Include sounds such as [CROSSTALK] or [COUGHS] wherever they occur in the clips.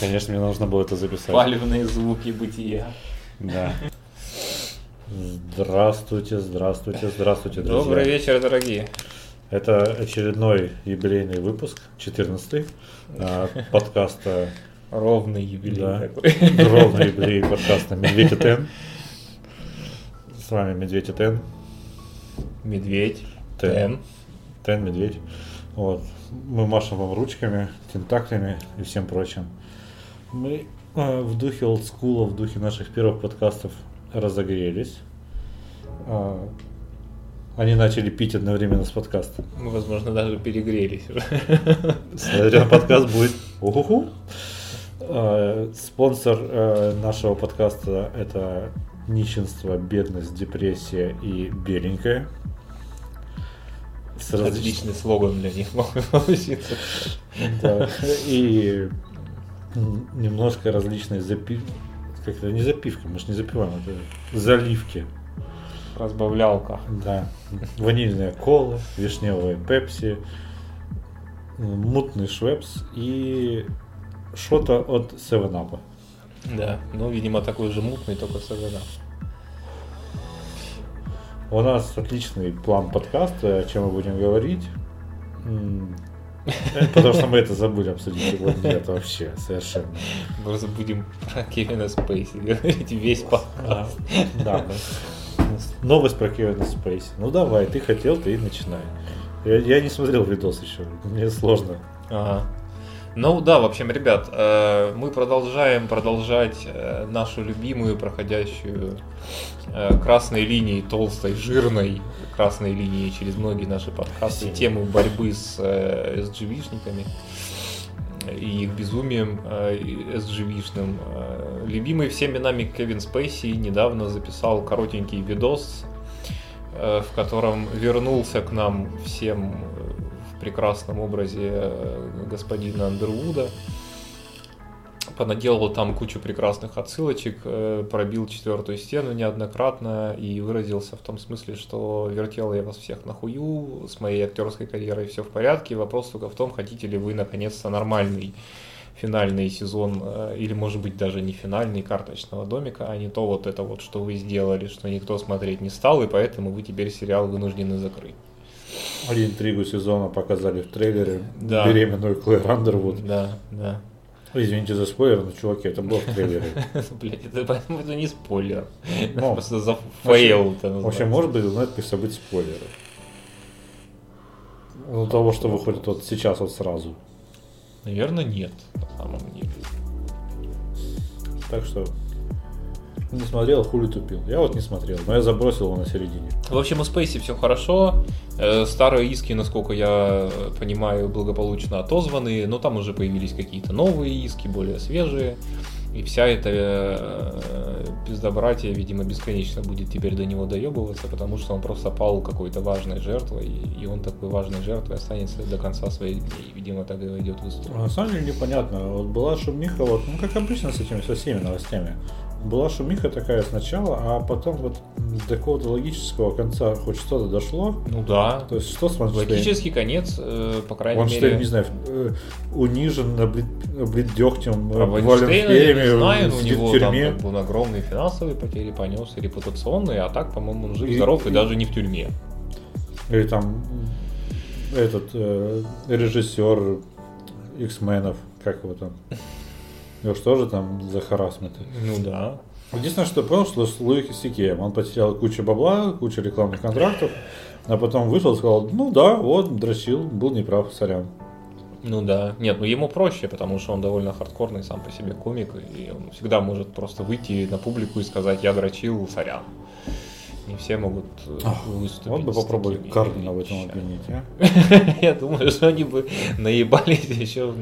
Конечно, мне нужно было это записать. Палевные звуки бытия. Да. Здравствуйте, здравствуйте, здравствуйте, друзья. Добрый вечер, дорогие. Это очередной юбилейный выпуск, 14 подкаста. Ровный юбилей Да. такой. Ровный юбилей подкаста Медведь и Тен. С вами Медведь и Тен. Медведь. Тен. Тен, Медведь. Вот. Мы машем вам ручками, тентаклями и всем прочим. Мы э, в духе олдскула, в духе наших первых подкастов разогрелись. А, Они начали пить одновременно с подкастом. Мы, возможно, даже перегрелись уже. Следующий подкаст будет уху Спонсор э, нашего подкаста это нищенство, бедность, депрессия и беленькая. С различ- Отличный слоган для них [LAUGHS] мог получиться. Да. И немножко различные запивки. Как это не запивка, мы же не запиваем, это заливки. Разбавлялка. Да. Ванильная кола, вишневая пепси, мутный швепс и что-то от 7 Up. Да. Ну, видимо, такой же мутный, только с ОВД. У нас отличный план подкаста, о чем мы будем говорить. Потому что мы это забыли обсудить сегодня. Это вообще совершенно. Просто будем про Кевина Спейси говорить весь подкаст. Да, да. Новость про Кевина Спейси. Ну давай, ты хотел, ты и начинай. Я, я не смотрел видос еще, мне сложно. Ага. Ну да, в общем, ребят, э, мы продолжаем продолжать э, нашу любимую проходящую э, красной линией, толстой, жирной красной линией через многие наши подкасты тему борьбы с SGV-шниками и их безумием SGV-шным. Любимый всеми нами Кевин Спейси недавно записал коротенький видос, в котором вернулся к нам всем прекрасном образе э, господина Андервуда. Понаделал там кучу прекрасных отсылочек, э, пробил четвертую стену неоднократно и выразился в том смысле, что вертел я вас всех на хую, с моей актерской карьерой все в порядке. Вопрос только в том, хотите ли вы наконец-то нормальный финальный сезон, э, или может быть даже не финальный карточного домика, а не то вот это вот, что вы сделали, что никто смотреть не стал, и поэтому вы теперь сериал вынуждены закрыть. Интригу сезона показали в трейлере. Да. Беременную Клэр Андервуд. Да, да. Извините за спойлер, но, чуваки, это было в трейлере. [LAUGHS] Блять, это, поэтому это не спойлер. Ну, просто за фейл это В общем, называется. может быть, у Netflix быть спойлеры. Ну, того, что выходит вот сейчас, вот сразу. Наверное, нет, на самом деле. Так что не смотрел, хули тупил. Я вот не смотрел, но я забросил его на середине. В общем, у Спейси все хорошо. Э, Старые иски, насколько я понимаю, благополучно отозваны, но там уже появились какие-то новые иски, более свежие. И вся эта э, пиздобратья, видимо, бесконечно будет теперь до него доебываться, потому что он просто пал какой-то важной жертвой, и он такой важной жертвой останется до конца своих дней. Видимо, так и войдет в историю. На самом деле непонятно. Вот была шумиха, вот, ну как обычно с этими со всеми новостями. Была шумиха такая сначала, а потом вот до какого-то логического конца хоть что-то дошло. Ну да. То есть что с Ванштейн? Логический конец, э, по крайней Ванштейн, мере... не знаю, э, унижен, облит, облит дегтем, Про э, Вайнштейна Валенфейме, я не знаю, у него в там тюрьме. он огромные финансовые потери понес, и репутационные, а так, по-моему, он жив, И- здоров и, и- даже не в тюрьме. Или там этот э, режиссер X-менов, как его там? Его что же там за харасмент? Ну да. Единственное, что я понял, что с Луи Сикеем он потерял кучу бабла, кучу рекламных контрактов, а потом вышел и сказал, ну да, вот, дрочил, был неправ, сорян. Ну да. Нет, ну ему проще, потому что он довольно хардкорный сам по себе комик, и он всегда может просто выйти на публику и сказать, я дрочил, сорян. Не все могут э, Ах, выступить. Вот бы попробовали Кардена в этом обвинить, а? [LAUGHS] Я думаю, что они бы наебались еще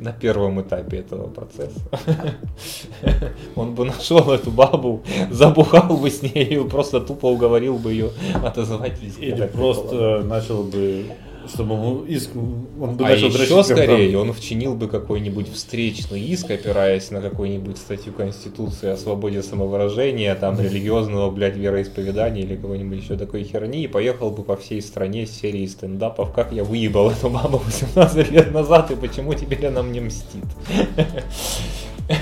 на- первом этапе этого процесса. [LAUGHS] Он бы нашел эту бабу, забухал бы с ней и просто тупо уговорил бы ее отозвать. Или просто было. начал бы чтобы ему иск, он бы А начал еще скорее, он вчинил бы какой-нибудь встречный иск, опираясь на какую-нибудь статью Конституции о свободе самовыражения, там, религиозного, блядь, вероисповедания или кого-нибудь еще такой херни, и поехал бы по всей стране с серией стендапов, как я выебал эту бабу 18 лет назад, и почему теперь она мне мстит.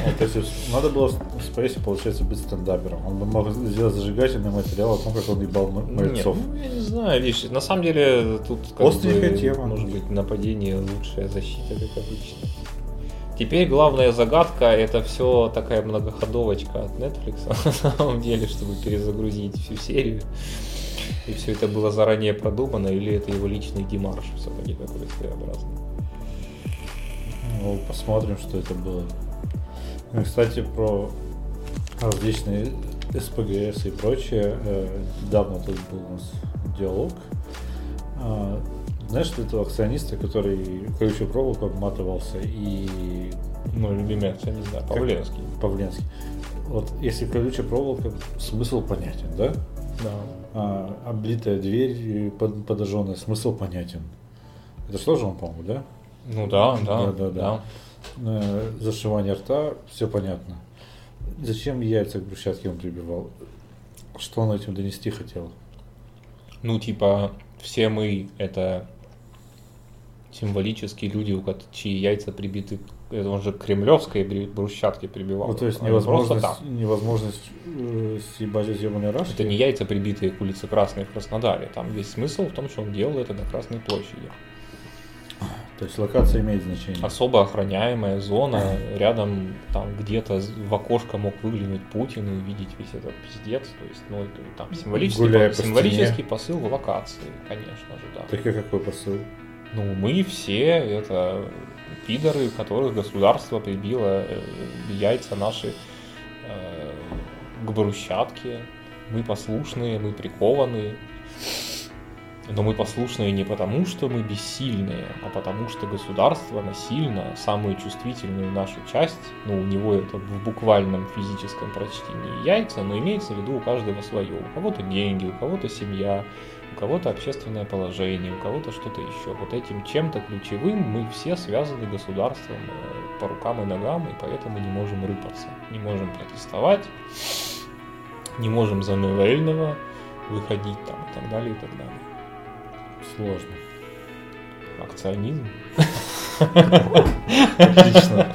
Вот, то есть надо было в Спейсе, получается, быть стендапером. Он бы мог сделать зажигательный материал о том, как он ебал м- Нет, мальцов. ну, я не знаю, видишь, на самом деле тут как Остренькая бы, тема. может быть нападение лучшая защита, как обычно. Теперь главная загадка это все такая многоходовочка от Netflix [LAUGHS] на самом деле, чтобы перезагрузить всю серию. И все это было заранее продумано, или это его личный демарш все-таки какой-то своеобразный. Ну, посмотрим, что это было. Ну, кстати, про различные СПГС и прочее. э, Недавно тут был у нас диалог. А, Знаешь, этого акциониста, который колючую проволоку обматывался и Мой любимый акционист, да, Павленский. Павленский. Вот если колючая проволока, смысл понятен, да? Да. А, облитая дверь под- подожженная, смысл понятен. Это что же он, по-моему, да? Ну да, да, Да, да, да. Э, Зашивание рта, все понятно. Зачем яйца к брусчатке он прибивал? Что он этим донести хотел? Ну, типа, все мы это символические люди, у чьи яйца прибиты, это он же к кремлевской брусчатке прибивал. Ну, то есть а невозможность, так. невозможность э, съебать из ебаной рашки? Это не яйца, прибитые к улице Красной в Краснодаре. Там весь смысл в том, что он делал это на Красной площади. То есть локация имеет значение. Особо охраняемая зона, рядом там где-то в окошко мог выглянуть Путин и увидеть весь этот пиздец. То есть, ну, это там символический, Гуляя по- по символический посыл в локации, конечно же, да. Так и какой посыл? Ну, мы все это пидоры, которых государство прибило э, яйца наши э, к брусчатке. Мы послушные, мы прикованные. Но мы послушные не потому, что мы бессильные, а потому что государство насильно самую чувствительную нашу часть, ну, у него это в буквальном физическом прочтении яйца, но имеется в виду у каждого свое. У кого-то деньги, у кого-то семья, у кого-то общественное положение, у кого-то что-то еще. Вот этим чем-то ключевым мы все связаны государством э, по рукам и ногам, и поэтому не можем рыпаться, не можем протестовать, не можем за Новельного выходить там и так далее, и так далее. Сложно. Акционизм. Отлично.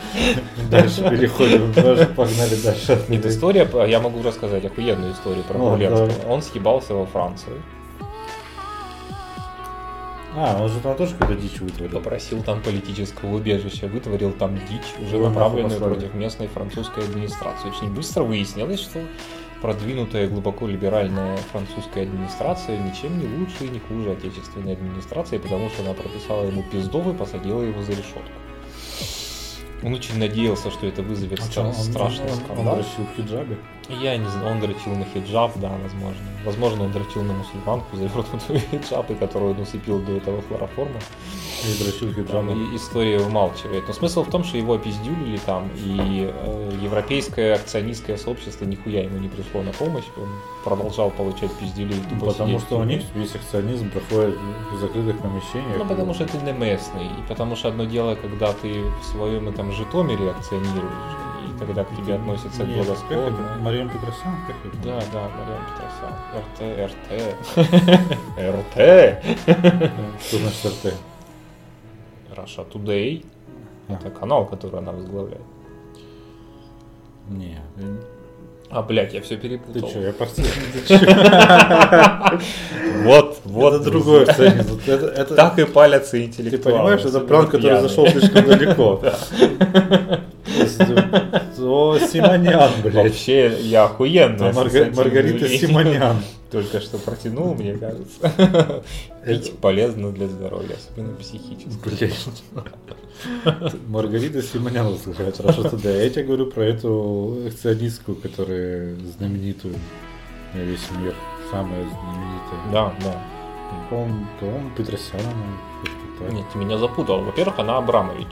Дальше переходим. Погнали дальше. Нет, история, я могу рассказать охуенную историю про Ну. Он съебался во Франции, А, он же там тоже какую-то дичь вытворил. попросил там политического убежища, вытворил там дичь, уже Его направленную против местной французской администрации. Очень быстро выяснилось, что продвинутая глубоко либеральная французская администрация ничем не лучше и не хуже отечественной администрации, потому что она прописала ему пиздов и посадила его за решетку. Он очень надеялся, что это вызовет А чё, он- страшный он- Он скандал. дрочил в хиджабе. Я не знаю, он дрочил на хиджаб, да, возможно. Возможно, он дрочил на мусульманку, завернутую хиджаб, и которую он усыпил до этого хлороформа. И дрочил хиджабе. и- история умалчивает. Но смысл в том, что его опиздюлили там, и э, европейское акционистское сообщество нихуя ему не пришло на помощь. Он продолжал получать пиздюлей. тупо Потому что у них весь акционизм проходит в закрытых помещениях. Ну, потому что ты не местный. И потому что одно дело, когда ты в своем этом Житомире акционируешь, и тогда к тебе относятся как это? благосклонно. Петросян? Как это? Да, да, Мариам Петросян. РТ, РТ. РТ. Что значит РТ? Russia Today. Это канал, который она возглавляет. Не, А, блядь, я все ты перепутал. что, я просто... [LAUGHS] Вот, вот. Это это- Так и палятся Ты интеллектуалы. понимаешь, это пранк, который зашел слишком далеко. [LAUGHS] То Симонян, блядь. Вообще, я охуенно. Марга- Маргарита Симонян. [LAUGHS] Только что протянул, мне кажется. [LAUGHS] Пить полезно для здоровья, особенно психически. Блядь. Маргарита Симонян возглавляет Russia Today. Я тебе говорю про эту акционистку, которая знаменитую на весь мир. Самая знаменитая. Да, да. По-моему, по-моему, Петросян она. что-то так. Нет, ты меня запутал. Во-первых, она Абрамович.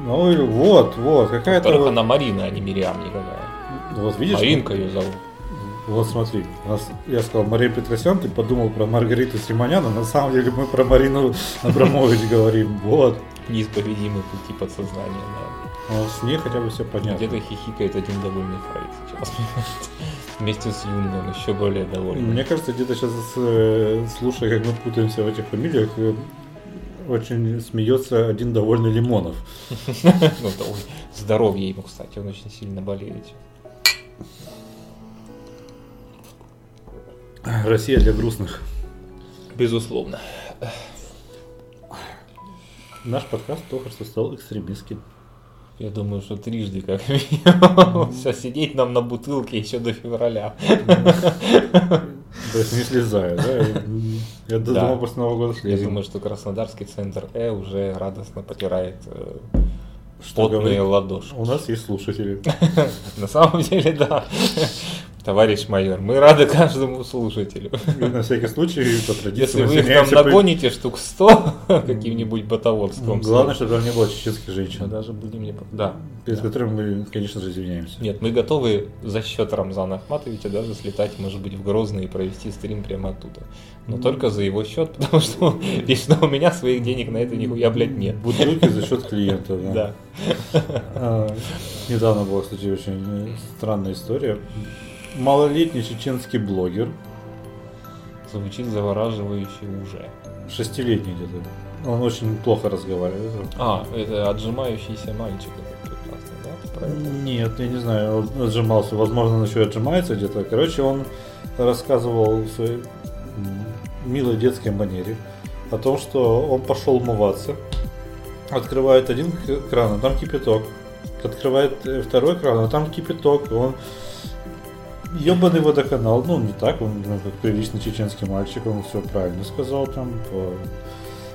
Ну вот, вот, какая-то Во-вторых, вот, она Марина, а не Мириам никакая. вот видишь, Маринка ее зовут. Вот смотри, у нас, я сказал Мария Петросян, ты подумал про Маргариту Симоняна, на самом деле мы про Марину Абрамович говорим. Вот. Неисповедимые пути подсознания, да. Ну, с ней хотя бы все понятно. Где-то хихикает один довольный Фрейд сейчас. Вместе с Юнгом еще более довольный. Мне кажется, где-то сейчас, э, слушая, как мы путаемся в этих фамилиях, э, очень смеется один довольный Лимонов. [LAUGHS] Ну, Здоровье ему, кстати, он очень сильно болеет. Россия для грустных. Безусловно. Наш подкаст только что стал экстремистским. Я думаю, что трижды как минимум. [LAUGHS] Все, сидеть нам на бутылке еще до февраля. То есть не слезая, да? Я думал, после Нового года Я слезем. думаю, что Краснодарский центр Э уже радостно потирает э, Что потные говорит? ладошки. У нас есть слушатели. [LAUGHS] На самом деле, да. Товарищ майор, мы рады [LAUGHS] каждому слушателю. И на всякий случай, по традиции, Если мы вы их там нагоните штук 100 [LAUGHS] каким-нибудь ботоводством. Главное, чтобы там не было чеченских мы женщин, даже будем не... Да. перед Да. которыми мы, конечно же, извиняемся. Нет, мы готовы за счет Рамзана Ахматовича даже слетать, может быть, в Грозный и провести стрим прямо оттуда. Но Ну. только за его счет, [LAUGHS] потому что лично у меня своих денег на это нихуя, блядь, нет. Бутылки за счет клиента, да. Да. А, Недавно была, кстати, очень странная история. Малолетний чеченский блогер, Звучит завораживающе уже. шестилетний где-то, он очень плохо разговаривает. А, это отжимающийся мальчик, да? Нет, я не знаю, он отжимался, возможно, он еще и отжимается где-то. Короче, он рассказывал в своей милой детской манере о том, что он пошел умываться, открывает один кран, а там кипяток. Открывает э, второй кран, а там кипяток. Он ебаный водоканал, ну не так, он ну, как приличный чеченский мальчик, он все правильно сказал там, по-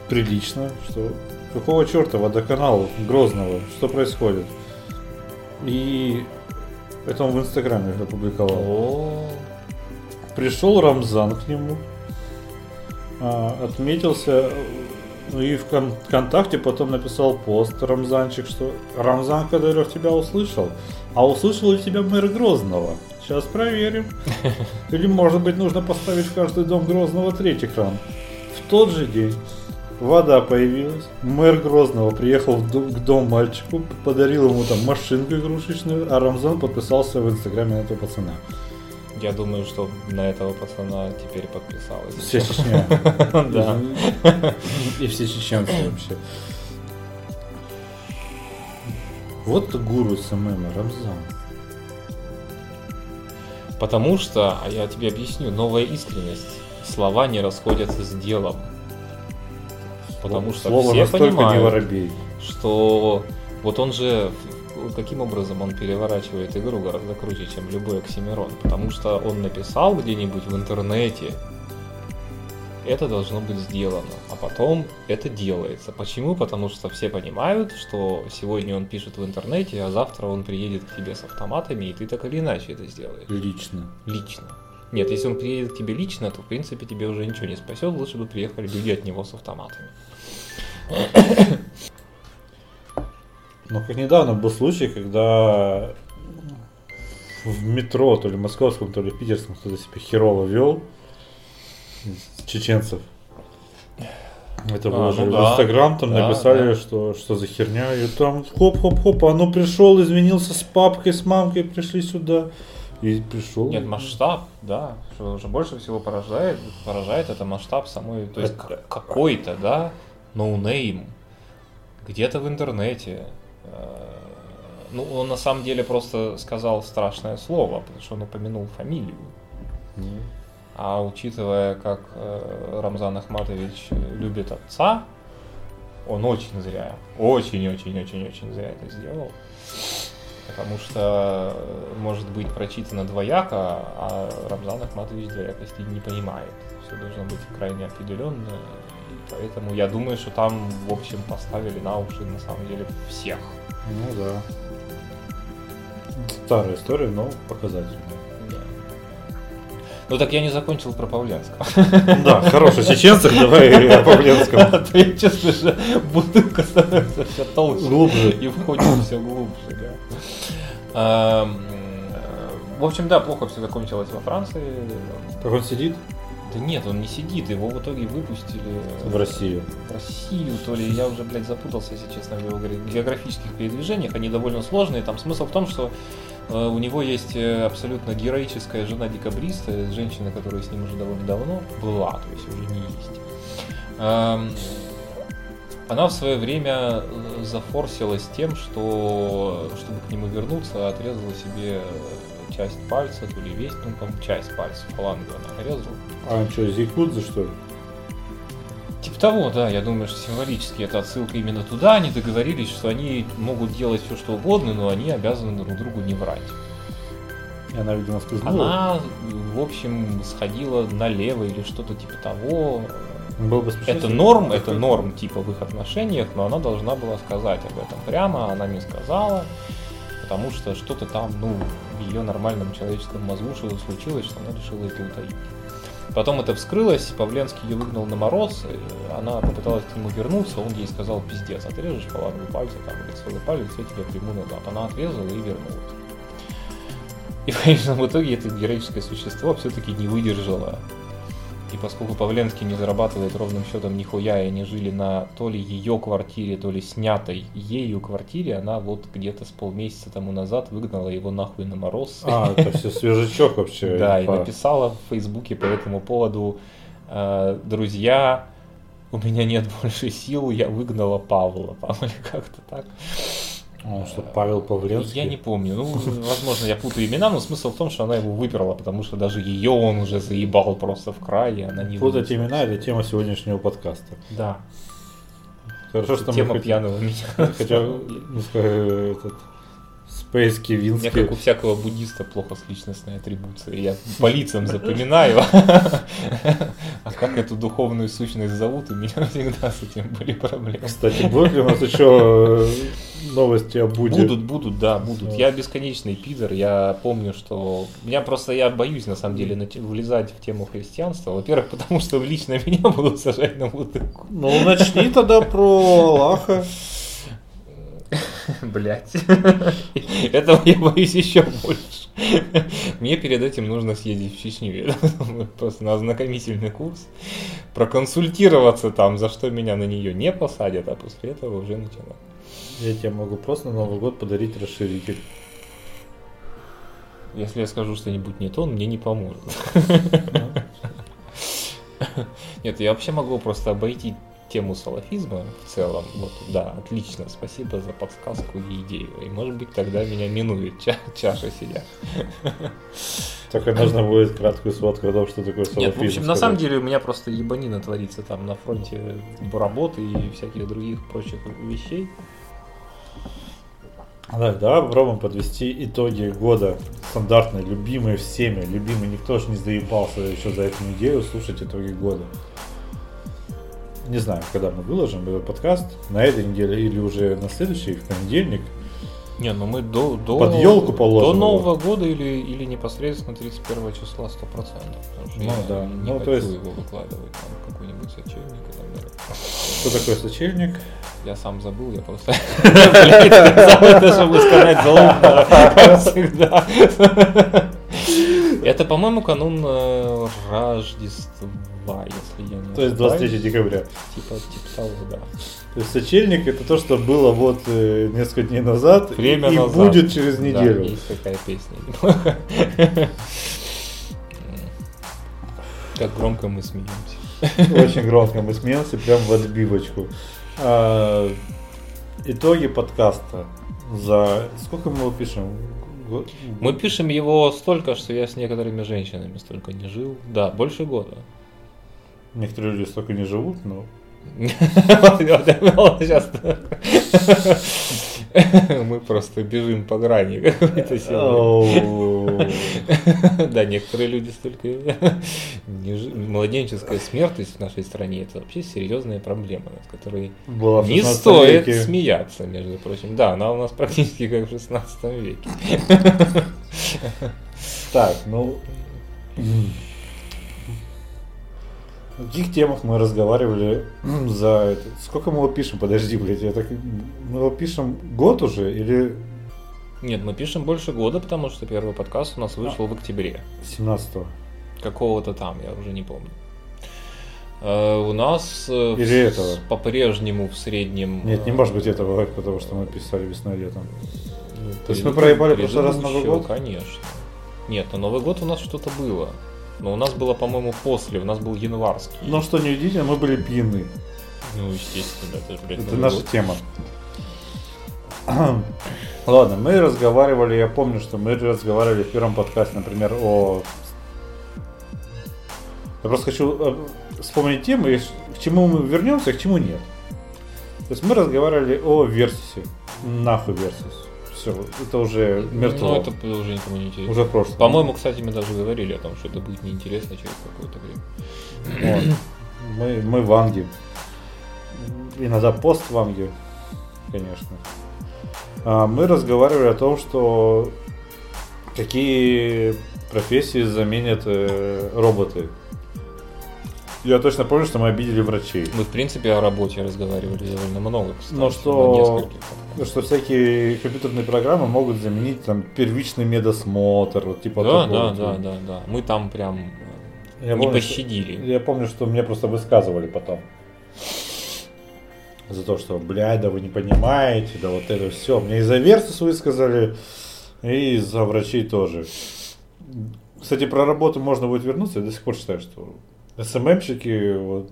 прилично, что какого черта водоканал Грозного, что происходит? И это он в Инстаграме опубликовал. О, Пришел Рамзан к нему, а, отметился, ну и в кон- ВКонтакте потом написал пост Рамзанчик, что Рамзан Кадыров тебя услышал, а услышал ли тебя мэр Грозного? Сейчас проверим. [LAUGHS] Или, может быть, нужно поставить в каждый дом Грозного третий кран. В тот же день вода появилась, мэр Грозного приехал в дом- к дому мальчику, подарил ему там машинку игрушечную, а Рамзан подписался в инстаграме на этого пацана. я думаю, что на этого пацана теперь подписалась. Вся Чечня. [LAUGHS] Да. И все чеченцы вообще. Вот гуру SMM, Рамзан. Потому что, а я тебе объясню, новая искренность. Слова не расходятся с делом. Потому что Слово все настолько не понимают, что вот он же каким образом он переворачивает игру гораздо круче, чем любой Оксимирон. Потому что он написал где-нибудь в интернете, это должно быть сделано, а потом это делается. Почему? Потому что все понимают, что сегодня он пишет в интернете, а завтра он приедет к тебе с автоматами, и ты так или иначе это сделаешь. Лично. Лично. Нет, если он приедет к тебе лично, то в принципе тебе уже ничего не спасет, лучше бы приехали люди от него с автоматами. [COUGHS] Но как недавно был случай, когда в метро, то ли московском, то ли питерском, кто-то себя херово вел чеченцев. Это А, было же ну в да. Инстаграм, там Да, написали, да. что, что за херня, и там хоп-хоп-хоп, а ну пришел, извинился с папкой, с мамкой, пришли сюда. И пришел. Нет, масштаб, да, что уже больше всего поражает, поражает это масштаб самой, то есть Это- какой-то, да, no name, где-то в интернете. э, Ну, он на самом деле просто сказал страшное слово, потому что он упомянул фамилию. Ну, А учитывая, как э, Рамзан Ахматович любит отца, он очень зря, очень-очень-очень-очень зря это сделал. Потому что э, может быть прочитано двояко, а Рамзан Ахматович двоякости не понимает. Все должно быть крайне определенно. И поэтому я думаю, что там, в общем, поставили на уши на самом деле всех. Ну да. Старая история, но показательная. Ну так я не закончил про Павленского. Да, хороший чеченцах, давай о Павленском. [LAUGHS] Я чувствую, что бутылка становится все толще. Глубже. И входит все глубже, да. Эм, в общем, да, плохо все закончилось во Франции. Так он сидит Да нет, он не сидит, его в итоге выпустили в Россию. в Россию, то ли я уже, блядь, запутался, если честно, в его ге- географических передвижениях. Они довольно сложные. Там смысл в том, что у него есть э, абсолютно героическая жена декабриста, женщина, которая с ним уже довольно давно была, то есть уже не есть. Эм, Она в свое время э, зафорсилась тем, что, чтобы к нему вернуться, отрезала себе э, часть пальца, то ли весь, ну, по-моему, часть пальца, фалангу она отрезала. А что, из Якудзы, что ли? Типа того, да, я думаю, что символически это отсылка именно туда. Они договорились, что они могут делать все, что угодно, но они обязаны друг другу не врать. И она, видимо, скользнула. Она, в общем, сходила налево или что-то типа того. Был бы смешно, Это норм, это норм типа в их отношениях, но она должна была сказать об этом прямо, она не сказала, потому что что-то там, ну, в ее нормальном человеческом мозгу что-то случилось, что она решила это утаить. Потом это вскрылось, Павленский ее выгнал на мороз, она попыталась к нему вернуться, он ей сказал, пиздец, отрежешь фалангу пальца, там, или целый палец, я тебя приму назад. Она отрезала и вернулась. И [LAUGHS] в итоге это героическое существо все-таки не выдержало. И поскольку Павленский не зарабатывает ровным счетом нихуя, и они жили на то ли ее квартире, то ли снятой ею квартире, она вот где-то с полмесяца тому назад выгнала его нахуй на мороз. А, это все свежачок вообще. [LAUGHS] Да, и написала в Фейсбуке по этому поводу, э, друзья, у меня нет больше сил, я выгнала Павла, по-моему, как-то так. А, что, Павел Павленский? Я не помню, ну, возможно, я путаю имена, но смысл в том, что она его выперла, потому что даже ее он уже заебал просто в край, и она не Путать вынесла. имена – это тема сегодняшнего подкаста. Да, Хорошо, что тема мы хоть- пьяного меня. Хотя, ну, этот, Спейс У меня, Кивинский. как у всякого буддиста, плохо с личностной атрибуцией. Я по лицам запоминаю. [LAUGHS] А как эту духовную сущность зовут, у меня всегда с этим были проблемы. Кстати, будет ли у нас еще э, новости о Будде? Будут, будут, да, будут. Я бесконечный пидор. Я помню, что... Меня просто, я боюсь, на самом деле, влезать в тему христианства. Во-первых, [LAUGHS] потому что лично меня будут сажать на бутылку. Ну, начни тогда про Аллаха. [LAUGHS] Блять. [LAUGHS] Этого я боюсь еще больше. Мне перед этим нужно съездить в Чечню. Просто на ознакомительный курс. Проконсультироваться там, за что меня на нее не посадят, а после этого уже начинать. Я тебе могу просто на Новый год подарить расширитель. Если я скажу что-нибудь не то, он мне не поможет. Нет, я вообще могу просто обойти тему салафизма в целом. Вот, да, отлично, спасибо за подсказку и идею. И может быть тогда меня минует ча- чаша сидя. Только нужно будет краткую сводку о том, что такое салафизм. Нет, в общем, на сказать. самом деле у меня просто ебанина творится там на фронте работы и всяких других прочих вещей. Да, давай попробуем подвести итоги года. Стандартные, любимые всеми. Любимые, никто же не заебался еще за эту неделю слушать итоги года не знаю, когда мы выложим этот подкаст, на этой неделе или уже на следующий, в понедельник. Не, ну мы до, до, под елку положим. До Нового его. года или, или непосредственно 31 числа 100%. Потому что ну да, не ну то есть... его выкладывать, там какой-нибудь сочельник и. Что такое сочельник? Я сам забыл, я просто... Это, [LAUGHS] [LAUGHS] чтобы сказать, залог, [LAUGHS] всегда. Это, по-моему, канун э, Рождества. 2, если я не То есть 23 декабря. Типа, типа того, да. То есть сочельник это то, что было вот э, несколько дней назад Время и, назад. будет через неделю. Да, есть такая песня. [LAUGHS] Как громко мы смеемся. Очень громко мы смеемся, прям в отбивочку. А, итоги подкаста. За сколько мы его пишем? Мы пишем его столько, что я с некоторыми женщинами столько не жил. Да, больше года. Некоторые люди столько не живут, но... Мы просто бежим по грани какой-то. Да, некоторые люди столько... Младенческая смертность в нашей стране это вообще серьезная проблема, над которой не 16 стоит смеяться, между прочим. Да, она у нас практически как в 16 веке. Так, ну... В каких темах мы разговаривали за это? Сколько мы его пишем? Подожди, блядь, я так... Мы его пишем год уже или... Нет, мы пишем больше года, потому что первый подкаст у нас вышел в октябре. 17-го. Какого-то там, я уже не помню. Э, У нас э, в- Или этого. по-прежнему в среднем... Нет, не э, может быть этого, потому что мы писали весной летом. ну, То есть мы проебали в прошлый раз Новый год? Конечно. Нет, на Новый год у нас что-то было. Но у нас было, по-моему, после. У нас был январский. Но что неудивительно, мы были пьяны. Ну, естественно, это, блядь, Это наша год. тема. [CLEARS THROAT] Ладно, мы разговаривали, я помню, что мы разговаривали в первом подкасте, например, о... Я просто хочу э, вспомнить тему, и к чему мы вернемся, а к чему нет. То есть мы разговаривали о Версисе. Нахуй Версис. Все, это уже мертво. Ну, это уже никому не интересно. Уже в прошлом. По-моему, кстати, мы даже говорили о том, что это будет неинтересно через какое-то время. Вот. Мы, мы в Анге. Иногда пост в Анге, конечно. А, Мы разговаривали о том, что какие профессии заменят э, роботы. Я точно помню, что мы обидели врачей. Мы, в принципе, о работе разговаривали довольно много, кстати. На что-. Что всякие компьютерные программы могут заменить там первичный медосмотр, вот типа Да, такого да, да, да, да. Мы там прям Я не помню, что- пощадили. Я помню, что мне просто высказывали потом. За то, что, блядь, да вы не понимаете, да вот это все. Мне и за Версус высказали, и за врачей тоже. Кстати, про работу можно будет вернуться. Я до сих пор считаю, что СММщики вот,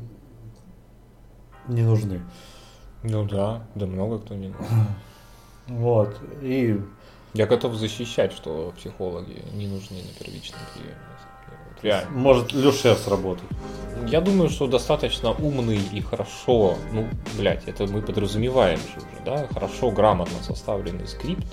не нужны. Ну да, да много кто не. [LAUGHS] Вот. И Я готов защищать, что психологи не нужны на первичном приеме. Реально. может Люшер сработать. Я думаю, что достаточно умный и хорошо, ну, блядь, это мы подразумеваем же уже, да, хорошо, грамотно составленный скрипт,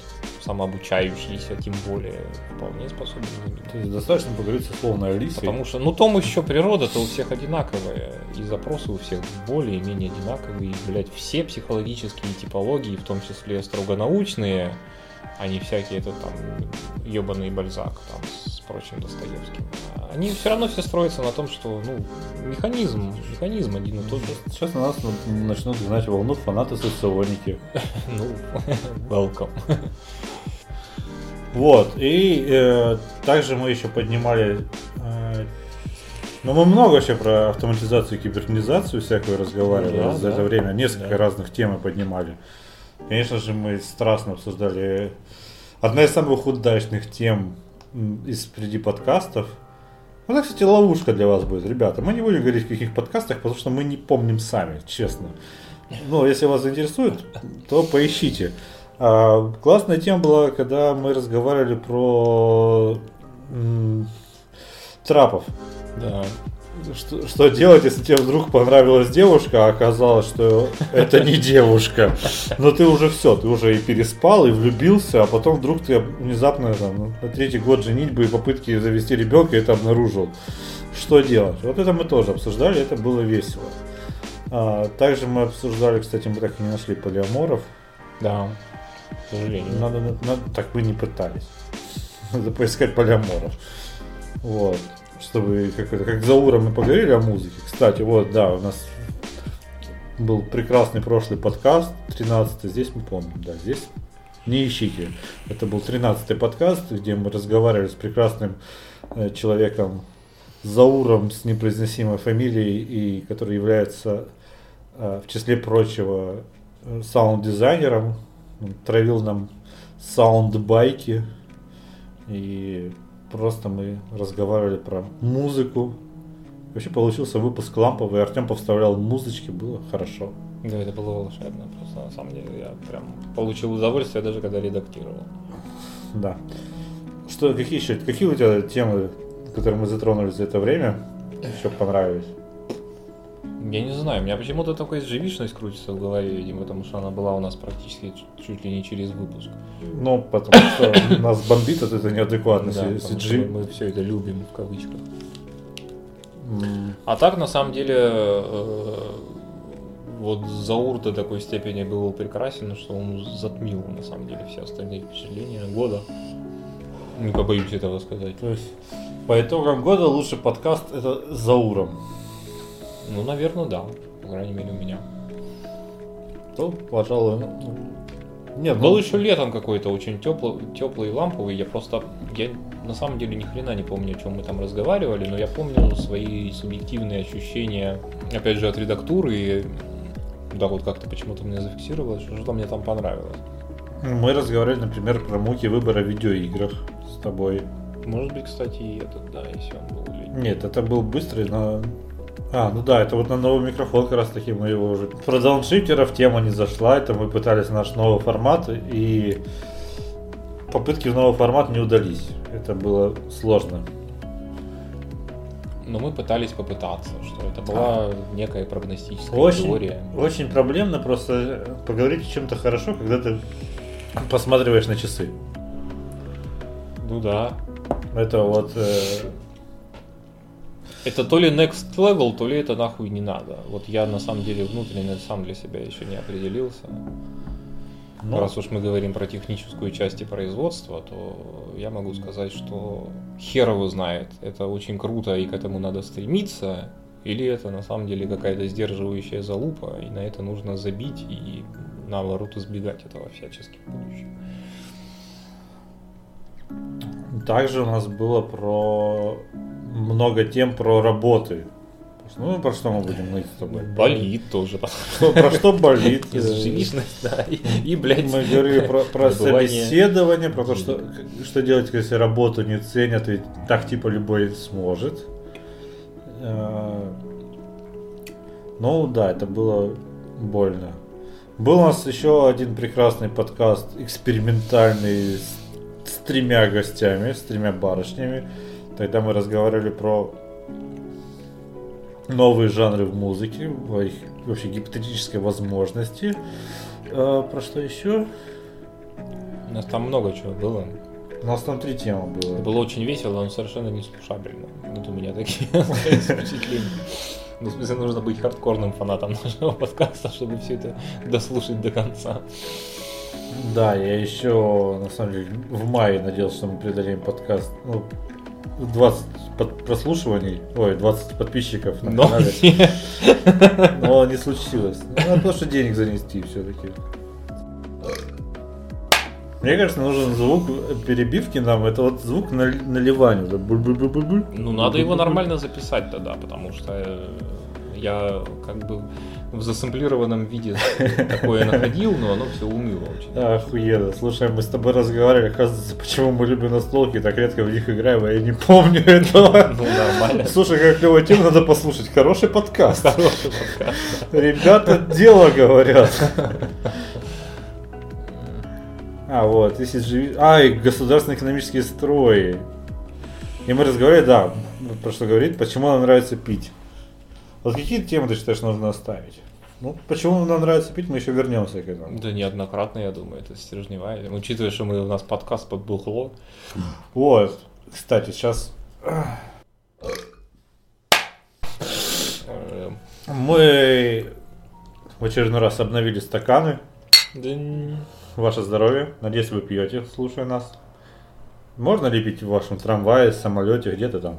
самообучающийся, тем более, вполне способен. То есть достаточно поговорить со словной Алисой. Потому что, ну, том еще природа-то у всех одинаковая, и запросы у всех более-менее одинаковые, и, блядь, все психологические типологии, в том числе строго научные, а не всякие это там ебаный Бальзак там с прочим Достоевским. Они все равно все строятся на том, что, ну, механизм, механизм один и тот же. Сейчас на нас начнут гнать волну фанаты соционики. [LAUGHS] Ну, [LAUGHS] welcome. Вот, и э, также мы еще поднимали, э, ну мы много вообще про автоматизацию и кибернизацию всякую разговаривали Да, за да. это время, несколько Да. разных тем мы поднимали. Конечно же, мы страстно обсуждали одна из самых удачных тем из среди подкастов. Она, кстати, ловушка для вас будет, ребята. Мы не будем говорить в каких подкастах, потому что мы не помним сами, честно. Ну, если вас заинтересует, то поищите. А, классная тема была, когда мы разговаривали про м, трапов. Да. Что, что делать, если тебе вдруг понравилась девушка, а оказалось, что это не девушка. Но ты уже все, ты уже и переспал, и влюбился, а потом вдруг ты внезапно там, на третий год женитьбы и попытки завести ребенка это обнаружил. Что делать? Вот это мы тоже обсуждали, это было весело. А, также мы обсуждали, кстати, мы так и не нашли полиаморов. Да. К сожалению. Надо, надо- так мы не пытались. Надо поискать полиаморов. Вот. Чтобы как, как за уром мы поговорили о музыке. Кстати, вот, да, у нас был прекрасный прошлый подкаст, 13 здесь мы помним, да, здесь не ищите. Это был 13 подкаст, где мы разговаривали с прекрасным э, человеком Зауром с непроизносимой фамилией, и который является э, в числе прочего э, саунд-дизайнером. Он травил нам саунд-байки. И просто мы разговаривали про музыку. Вообще получился выпуск ламповый. Артем повставлял музычки, было хорошо. Да, это было волшебно. Просто на самом деле я прям получил удовольствие, даже когда редактировал. Да. Что, какие еще, какие у тебя темы, которые мы затронули за это время, еще понравились? Я не знаю, у меня почему-то такая живичность крутится в голове, видимо, потому что она была у нас практически чуть ли не через выпуск. Ну, потому что нас бомбит от этой неадекватности. Да, CG. мы все это любим в кавычках. А так, на самом деле, э, вот Заур до такой степени был прекрасен, что он затмил, на самом деле, все остальные впечатления года. Не побоюсь этого сказать. То есть, по итогам года лучший подкаст это Зауром. Ну, наверное, да. По крайней мере, у меня. То, пожалуй, ну, Нет, Был ну, еще летом какой-то очень теплый, теплый и ламповый. Я просто, я на самом деле ни хрена не помню, о чем мы там разговаривали, но я помню свои субъективные ощущения, опять же, от редактуры. И, да, вот как-то почему-то мне зафиксировалось, что что мне там понравилось. мы разговаривали, например, про муки выбора в видеоиграх с тобой. Может быть, кстати, и этот, да, если он был или Нет, это был быстрый, но... А, ну да, это вот на новый микрофон как раз таки мы его уже... Про дауншифтеров тема не зашла, это мы пытались наш новый формат, и попытки в новый формат не удались. Это было сложно. Но мы пытались попытаться, что это была некая прогностическая Очень, теория. очень проблемно просто поговорить о чем-то хорошо, когда ты посматриваешь на часы. Ну да. Это вот... э, Это то ли next level, то ли это нахуй не надо. Вот я на самом деле внутренне сам для себя еще не определился. ну, Раз уж мы говорим про техническую часть и производства, то я могу сказать, что хер его знает. Это очень круто и к этому надо стремиться. Или это на самом деле какая-то сдерживающая залупа, и на это нужно забить и наоборот избегать этого всячески в будущем. Также у нас было про много тем про работы. Ну, про что мы будем ныть с тобой? Болит тоже. Что- про что болит? Изживичность, да. И, и, блядь, Мы говорили про, про собеседование, про то, что, что делать, если работу не ценят, ведь так типа любой сможет. Э, Ну да, это было больно. Был у нас еще один прекрасный подкаст, экспериментальный, с, с тремя гостями, с тремя барышнями. Тогда мы разговаривали про новые жанры в музыке, о их вообще гипотетической возможности. Э, про что еще? У нас там много чего было. У нас там три темы было. Было очень весело, но совершенно не слушабельно. Вот у меня такие [LAUGHS] впечатления. Ну, в смысле, нужно быть хардкорным фанатом нашего подкаста, чтобы все это дослушать до конца. Да, я еще, на самом деле, в мае надеялся, что мы преодолеем подкаст. Ну, 20 под- прослушиваний, ой, 20 подписчиков на Но канале. Но не случилось. Ну, надо просто денег занести все-таки. Мне кажется, нужен звук перебивки нам. Это вот звук на- наливания. Ну, надо его нормально записать тогда, потому что э, я как бы в засэмплированном виде такое находил, но оно все уныло очень. Охуенно. Слушай, мы с тобой разговаривали, оказывается, почему мы любим настолки, так редко в них играем, а я не помню [LAUGHS] этого. Ну, нормально. Слушай, как клевая тема, надо послушать. Хороший подкаст. Хороший подкаст. Ребята дело говорят. А, вот, если живи... А, и государственные экономические строи. И мы разговаривали, да, про что говорит, почему нам нравится пить. Вот какие темы ты считаешь нужно оставить? Ну, почему нам нравится пить, мы еще вернемся к этому. Да неоднократно, я думаю, это стержневая. Учитывая, что мы, у нас подкаст подбухло. Вот, кстати, сейчас мы в очередной раз обновили стаканы. Ваше здоровье. Надеюсь, вы пьете, слушая нас. Можно ли пить в вашем трамвае, самолете, где-то там?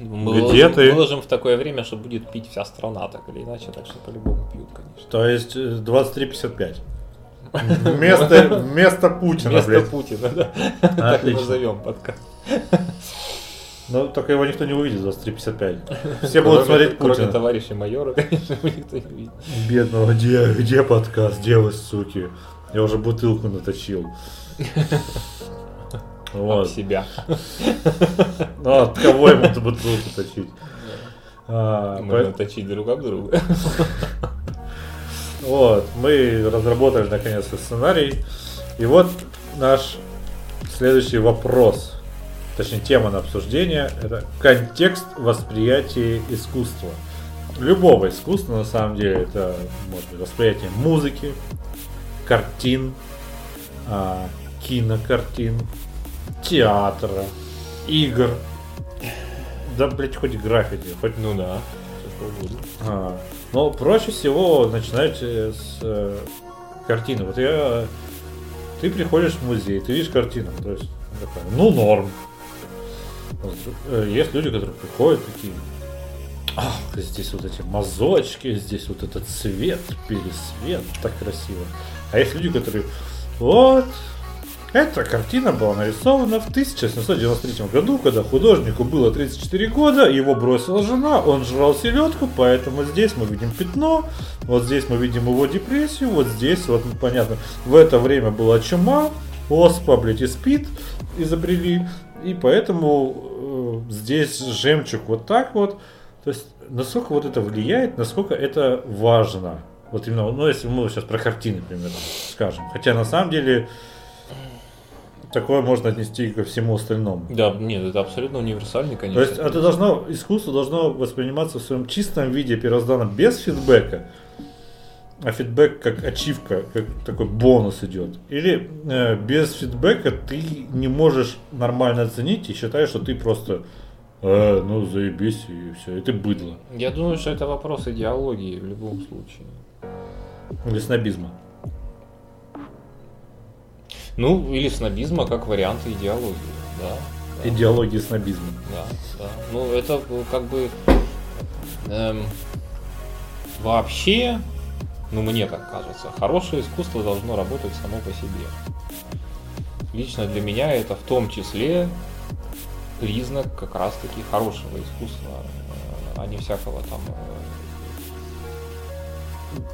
Мы Где выложим, ты? выложим в такое время, что будет пить вся страна, так или иначе, так что по-любому пьют, конечно. То есть э, 23.55. [LAUGHS] Вместо, вместо Путина, Вместо блядь. Путина, да. Так и Отлично. назовем подкаст. Но только его никто не увидит 23.55. Все будут Кроме- смотреть Кроме Путина. товарища майора, [LAUGHS] конечно, его никто не видит. Бедного, где, где подкаст, где вы, суки? Я уже бутылку наточил. Об Вот. себя. Ну, от кого ему эту бутылку точить? А, Можно точить друг об друга. [LAUGHS] Вот, мы разработали наконец-то сценарий. И вот наш следующий вопрос, точнее тема на обсуждение, это контекст восприятия искусства. Любого искусства, на самом деле, это может быть восприятие музыки, картин, а, кинокартин, театра, игр, да, блять, хоть граффити, хоть Ну да. а, но проще всего начинать э, с э, картины. Вот я, ты приходишь в музей, ты видишь картину, то есть такая, ну норм. Э, Есть люди, которые приходят такие, ах, здесь вот эти мазочки, здесь вот этот цвет, пересвет, так красиво. А есть люди, которые, Вот. Эта картина была нарисована в 1793 году, когда художнику было 34 года, его бросила жена, он жрал селедку, поэтому здесь мы видим пятно, вот здесь мы видим его депрессию, вот здесь, вот понятно, в это время была чума, оспа, блядь, и спит изобрели, и поэтому э, здесь жемчуг вот так вот, то есть насколько вот это влияет, насколько это важно. Вот именно, ну если мы сейчас про картины, примерно, скажем. Хотя на самом деле такое можно отнести ко всему остальному. Да, нет, это абсолютно универсальный, конечно. То есть это должно, искусство должно восприниматься в своем чистом виде первозданно, без фидбэка. А фидбэк как ачивка, как такой бонус идет. Или э, без фидбэка ты не можешь нормально оценить и считаешь, что ты просто э, ну заебись и все, и ты быдло. Я думаю, что это вопрос идеологии в любом случае. Или снобизма. Ну, или снобизма как вариант идеологии, да. да. Идеологии снобизма. Да, да. Ну, это как бы эм, вообще, ну, мне так кажется, хорошее искусство должно работать само по себе. Лично для меня это в том числе признак как раз-таки хорошего искусства, э, а не всякого там э,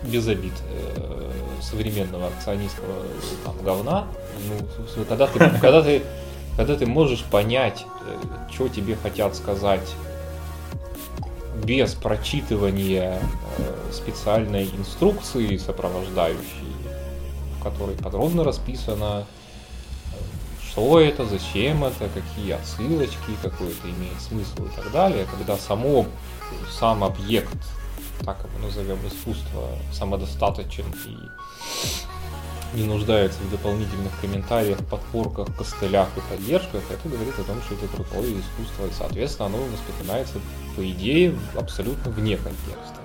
без обид э, современного акционистского там, говна. Ну, когда ты, [LAUGHS] когда ты, когда ты можешь понять, что тебе хотят сказать без прочитывания специальной инструкции сопровождающей, в которой подробно расписано, что это, зачем это, какие отсылочки, какой это имеет смысл и так далее, когда само, сам объект, так его назовем, искусство, самодостаточен и не нуждается в дополнительных комментариях, подпорках, костылях и поддержках, это говорит о том, что это крутое искусство, и, соответственно, оно воспринимается, по идее, абсолютно вне контекста.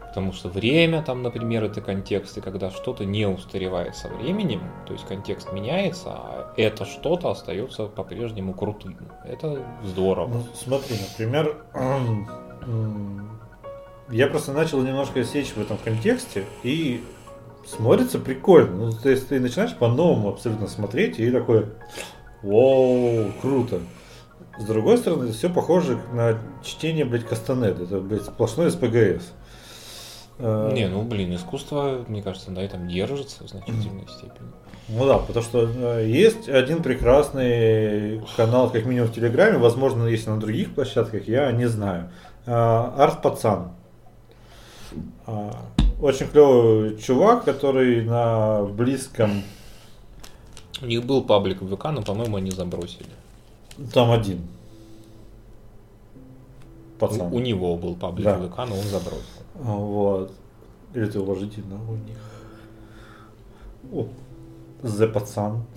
Потому что время, там, например, это контексты, когда что-то не устаревает со временем, то есть контекст меняется, а это что-то остается по-прежнему крутым. Это здорово. Ну, смотри, например, [CLEARS THROAT] я просто начал немножко сечь в этом контексте, и смотрится прикольно. Ну, то есть ты начинаешь по-новому абсолютно смотреть, и такой, вау, круто. С другой стороны, это все похоже на чтение, блядь, Кастанеда. Это, блядь, сплошной СПГС. Э, Не, ну блин, искусство, мне кажется, на этом держится в значительной степени. Ну да, потому что э, есть один прекрасный канал, как минимум в Телеграме, возможно, есть на других площадках, я не знаю. Э, Арт Пацан. Очень клевый чувак, который на близком... У них был паблик в ВК, но, по-моему, они забросили. Там один. Пацан. У, у него был паблик да. в ВК, но он забросил. Вот. Или ты уважительно у них. О, The пацан. [LAUGHS]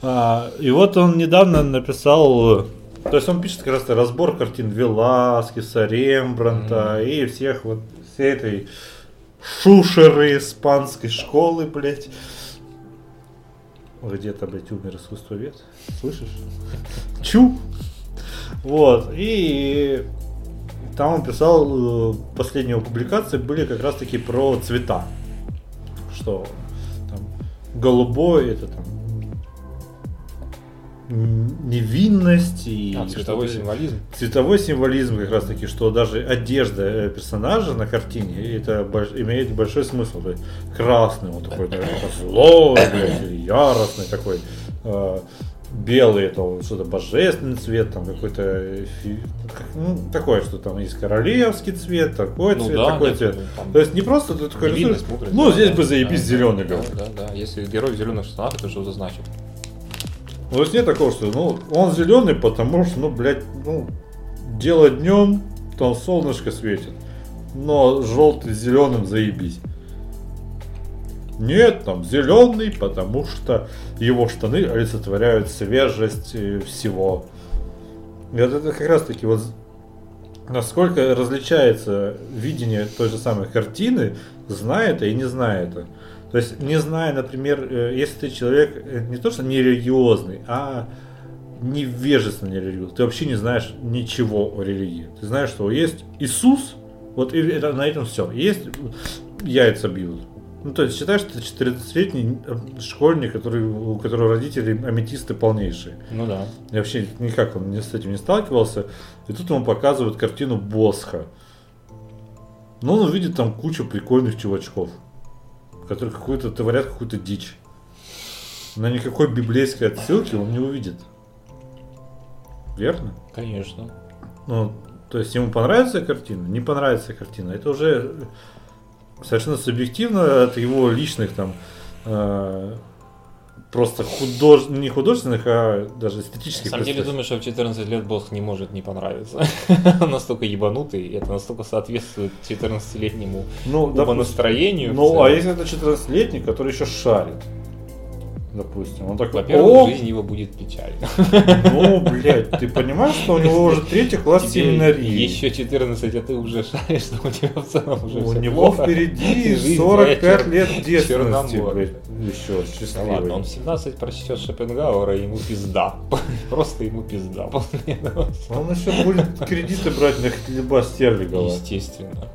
А, и вот он недавно написал, то есть он пишет как раз разбор картин Веласкеса, Рембранта mm-hmm. и всех вот всей этой шушеры испанской школы, блядь. Где-то, блядь, умер искусствовед. Слышишь? Чу! Вот. И там он писал, э, последние публикации были как раз таки про цвета. Что там голубой это там невинность и а, цветовой символизм. Цветовой символизм как раз таки, что даже одежда э, персонажа на картине это больш, имеет большой смысл. То есть красный, он такой, наверное, злой, яростный такой. Э, белый это что-то божественный цвет, там какой-то ну, такое, что там есть королевский цвет, такой ну, цвет, да, такой нет, цвет. Там То есть не просто ты такой рисуешь, ну да, здесь да, бы заебись да, зеленый да, был. Да, да, да. Если герой в зеленых штанах, это что-то значит. Ну, то есть нет такого, что ну, он зеленый, потому что, ну, блядь, ну, дело днем, там солнышко светит. Но желтый с зеленым заебись. Нет, там зеленый, потому что его штаны олицетворяют свежесть всего. И вот это как раз таки вот насколько различается видение той же самой картины, зная это и не зная это. То есть, не зная, например, э, если ты человек э, не то что нерелигиозный, а невежественно нерелигиозный, ты вообще не знаешь ничего о религии. Ты знаешь, что есть Иисус, вот и это, на этом все. Есть яйца бьют, Ну, то есть считаешь, что ты 14-летний э, школьник, который, у которого родители аметисты полнейшие. Ну да. И вообще никак он с этим не сталкивался. И тут ему показывают картину Босха. Ну, он увидит там кучу прикольных чувачков, которые какую-то творят какую-то дичь. Но никакой библейской отсылки он не увидит. Верно? Конечно. Ну, то есть ему понравится картина, не понравится картина. Это уже совершенно субъективно от его личных там э, просто худож... не художественных, а даже эстетических. На самом деле, думаю, что в 14 лет Босх не может не понравиться. [LAUGHS] Он настолько ебанутый, и это настолько соответствует 14-летнему ну, допустим. настроению. Ну, а если это 14-летний, который еще шарит, допустим, он такой, Во-первых, жизнь его будет печальна. ну, блядь, ты понимаешь, что у него уже третий класс Тебе семинарии? еще 14, а ты уже шаришь, что у тебя в целом уже У него плохо. впереди Жизнь 45 твоя лет детственности, блядь, еще счастливый. ладно, он в 17 прочтет Шопенгауэра, и ему пизда. [LAUGHS] Просто ему пизда. [LAUGHS] Он еще будет кредиты брать на хлеба стерлигова. Естественно.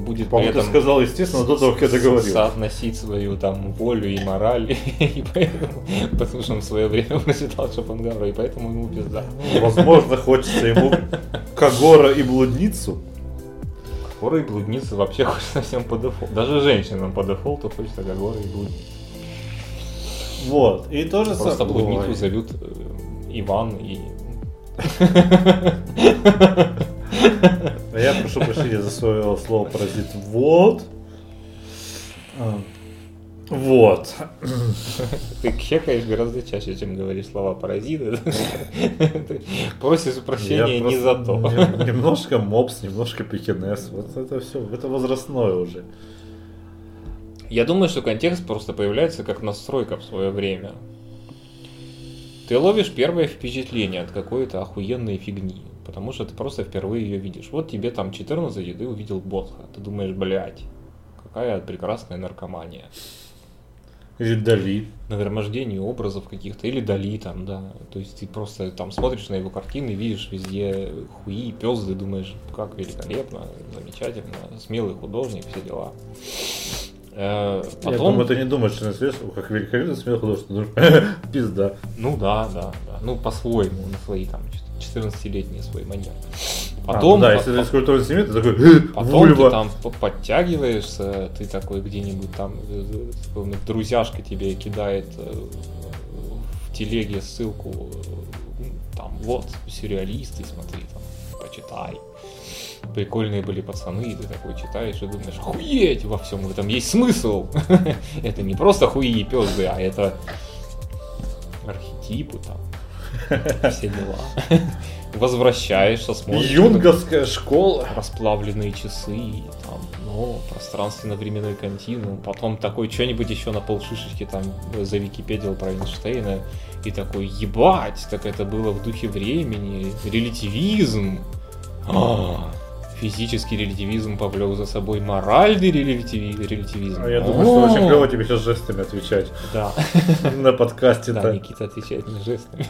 Будет при По-моему, ты этом сказал, естественно, до того, как я договорил. соотносить свою там волю и мораль, [LAUGHS] и поэтому, потому что он в свое время [LAUGHS] прочитал Шопенгауэра, и поэтому ему пизда. Возможно, хочется ему Кагора и блудницу. Горы и блудницы вообще хочется всем по дефолту. Даже женщинам по дефолту хочется как горы и блудницы. Вот. И тоже Просто сам- блудницу зовут э, Иван и... [LAUGHS] А я прошу прощения за свое слово паразит. Вот. А, Вот. Ты кхекаешь гораздо чаще, чем говоришь слова паразиты. Ты просишь прощения не за то. нем- Немножко мопс, немножко пекинес. Вот это все, это возрастное уже. Я думаю, что контекст просто появляется как настройка в свое время. Ты ловишь первое впечатление от какой-то охуенной фигни, потому что ты просто впервые ее видишь. Вот тебе там 14 и ты увидел Ботха. Ты думаешь, блядь, какая прекрасная наркомания. Или Дали. Нагромождение образов каких-то. Или Дали там, да. То есть ты просто там смотришь на его картины, видишь везде хуи, пезды, думаешь, как великолепно, замечательно, смелый художник, все дела. Э, потом... Я думаю, ты не думаешь, что наследство, как великолепно смелый художник, ты [LAUGHS] пизда. Ну да, да, да. Ну по-своему, на свои там что-то 14-летний свой манер. А, потом, а, ну да, если ты физкультурный семьи, ты такой [LAUGHS] Потом вульва. ты там подтягиваешься, ты такой где-нибудь там, э, друзьяшка тебе кидает э, в телеге ссылку, э, ну, там, вот, сюрреалисты, смотри, там, почитай. Прикольные были пацаны, и ты такой читаешь и думаешь, охуеть, во всем в этом есть смысл. [LAUGHS] это не просто хуи и пёзы, а это архетипы там, все дела. Возвращаешься, смотришь. Юнговская школа. расплавленные часы, там, ну, пространственно-временной континуум, потом такой что-нибудь еще на полшишечки там завикипедил про Эйнштейна, и такой, ебать, так это было в духе времени, релятивизм, А, физический релятивизм повлек за собой моральный релятиви- релятивизм. А я думаю, что очень клево тебе сейчас жестами отвечать Да, [LAUGHS] на подкасте. да, Никита отвечает мне жестами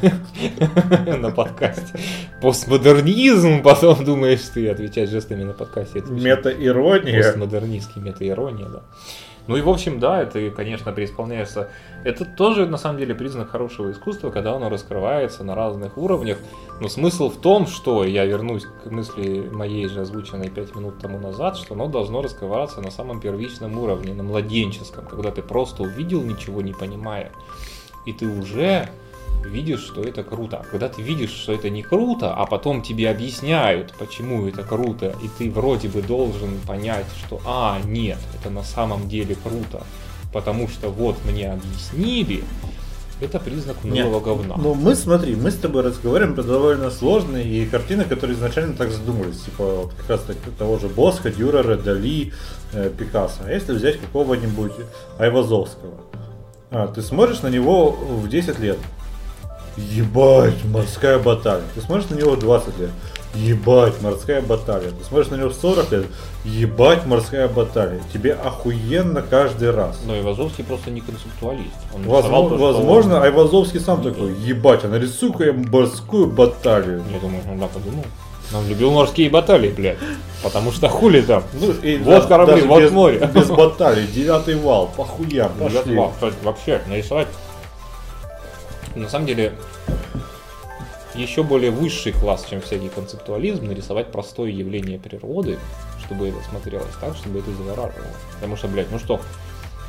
[LAUGHS] на подкасте. Постмодернизм, потом думаешь ты отвечать жестами на подкасте. Мета-ирония. Постмодернистский мета-ирония, да. Ну и в общем, да, ты, конечно, преисполняешься. Это тоже, на самом деле, признак хорошего искусства, когда оно раскрывается на разных уровнях. Но смысл в том, что, я вернусь к мысли моей же озвученной пять минут тому назад, что оно должно раскрываться на самом первичном уровне, на младенческом, когда ты просто увидел, ничего не понимая, и ты уже видишь, что это круто. Когда ты видишь, что это не круто, а потом тебе объясняют, почему это круто, и ты вроде бы должен понять, что а, нет, это на самом деле круто, потому что вот мне объяснили, это признак Нет, унылого говна. Ну, мы, смотри, мы с тобой разговариваем про довольно сложные и картины, которые изначально так задумывались. Типа, вот как раз таки того же Босха, Дюрера, Дали, э, Пикассо. А если взять какого-нибудь Айвазовского? А, ты смотришь на него в 10 лет. Ебать, морская баталия. Ты смотришь на него в 20 лет. Ебать, морская баталия. Ты смотришь на него в 40 лет. Ебать, морская баталия. Тебе охуенно каждый раз. Но Ивазовский просто не концептуалист. Он Возможно, то, возможно он- Айвазовский сам такой, ебать, а нарисуй-ка я морскую баталию. Я думаю, он да, подумал. Он любил морские баталии, блядь. Потому что хули там. Ну, и Вот да- корабли, вот без, море. Без баталий, девятый вал, похуя, пошли. два. Кстати, вообще нарисовать. На самом деле, еще более высший класс, чем всякий концептуализм, нарисовать простое явление природы, чтобы это смотрелось так, чтобы это завораживало. Потому что, блядь, ну что,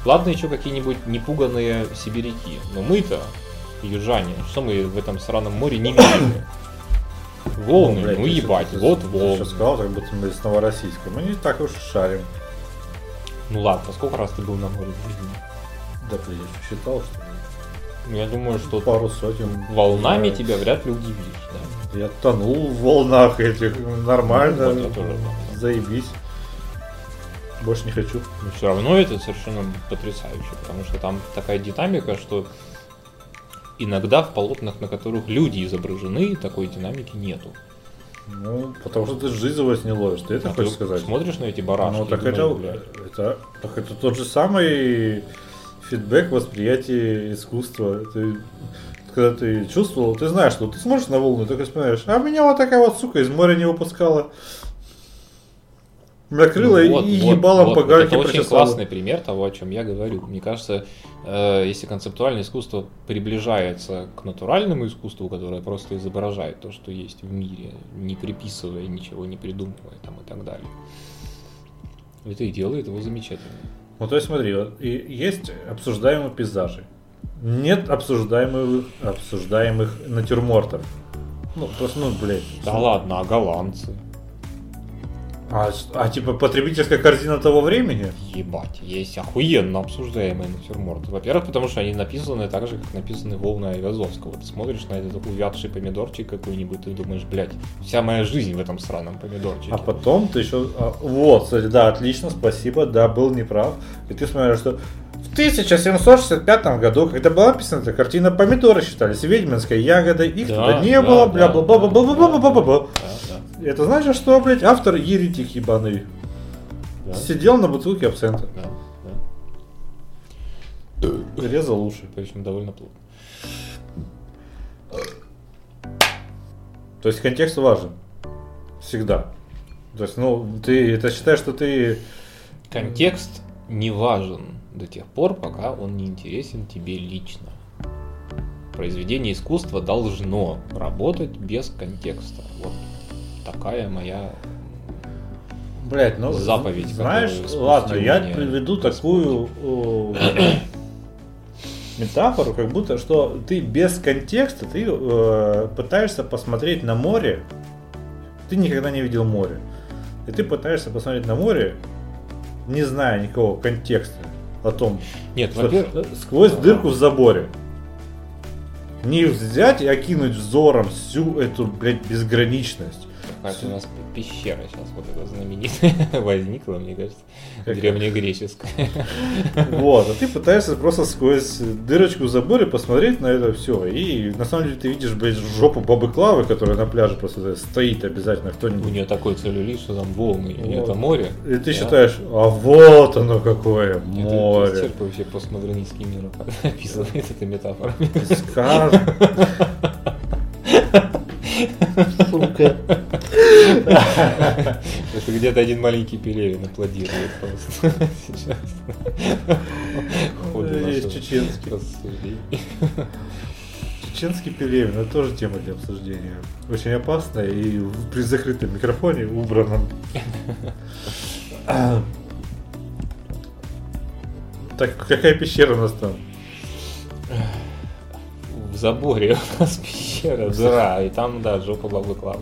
ладно еще какие-нибудь непуганные сибиряки, но мы-то, южане, что мы в этом сраном море не видели? Волны, блядь, ну ты ебать, ты- вот ты волны. сейчас сказал, как будто мы с Новороссийска. Мы не так уж шарим. Ну ладно, сколько раз ты был на море в жизни? Да, ты я считал, что Ну, Я думаю, что пару сотен. волнами Да. тебя вряд ли удивишь, да? Я тонул в волнах этих. Нормально. Ну, вот тоже, да. Заебись. Больше не хочу. Но все равно это совершенно потрясающе, потому что там такая динамика, что иногда в полотнах, на которых люди изображены, такой динамики нету. Ну, потому что ты жизнь вас не ловишь. Ты это А хочешь ты сказать? Смотришь на эти барашки. Ну, так думаешь, это, «Бля, это, так это тот же самый фидбэк восприятия искусства. Ты, когда ты чувствовал, ты знаешь, что ты смотришь на волну, только вспоминаешь, а меня вот такая вот сука из моря не выпускала. Накрыла Ну вот, и вот, ебалом вот, по гальке Это очень прочесала. классный пример того, о чем я говорю. Мне кажется, э, если концептуальное искусство приближается к натуральному искусству, которое просто изображает то, что есть в мире, не приписывая ничего, не придумывая там и так далее. Это и делает его замечательным. Ну, то есть смотри, вот, и есть обсуждаемые пейзажи. Нет обсуждаемых, обсуждаемых натюрмортов. Ну, просто, ну, блядь. Да ладно, а голландцы? А, а типа потребительская корзина того времени? Ебать, есть охуенно обсуждаемые натюрморты. Во-первых, потому что они написаны так же, как написаны волны Айвазовского. Ты смотришь на этот увядший помидорчик какой-нибудь, ты думаешь, блядь, вся моя жизнь в этом сраном помидорчике. А потом ты еще... а, вот, кстати, да, отлично, спасибо, да, был неправ. И ты смотришь, что в 1765 году, когда была написана эта картина, помидоры считались ведьминской ягодой, их Да, туда не да, было, бля бла бла бла бла бла бла бла бла Это значит, что, блядь, автор еретик ебаный. да, Сидел на бутылке абсента. да, да. Резал уши. Причем довольно плотно. То есть контекст важен. Всегда. То есть, ну, ты это считаешь, что ты... Контекст не важен до тех пор, пока он не интересен тебе лично. Произведение искусства должно работать без контекста. Такая моя Блять, ну, Заповедь, знаешь, ладно, я приведу Господь. такую [COUGHS] метафору, как будто, что ты без контекста, ты э, пытаешься посмотреть на море, ты никогда не видел море, и ты пытаешься посмотреть на море, не зная никакого контекста о том, Нет, что- сквозь дырку в заборе. Не взять и окинуть взором всю эту, блядь, безграничность. Какая-то у нас пещера сейчас вот эта знаменитая [LAUGHS] возникла, мне кажется, Какая? древнегреческая. Вот, а ты пытаешься просто сквозь дырочку в заборе посмотреть на это все. И на самом деле ты видишь, блядь, жопу бабы Клавы, которая на пляже просто стоит обязательно У кто-нибудь. нее такой целлюлит, что там волны, и Вот. это море. И ты Да. считаешь, а вот оно какое Это море. исчерпывающий постмодернистский мир [LAUGHS] описывает эта метафора. Скажем. Сука. Это где-то один маленький Пелевин аплодирует просто [LAUGHS] сейчас. Есть чеченский. Чеченский Пелевин, это тоже тема для обсуждения. Очень опасная и при закрытом микрофоне убранном. Так, какая пещера у нас там? В заборе [LAUGHS] у нас пещера, дыра, и там, да, жопа бабы Клавы.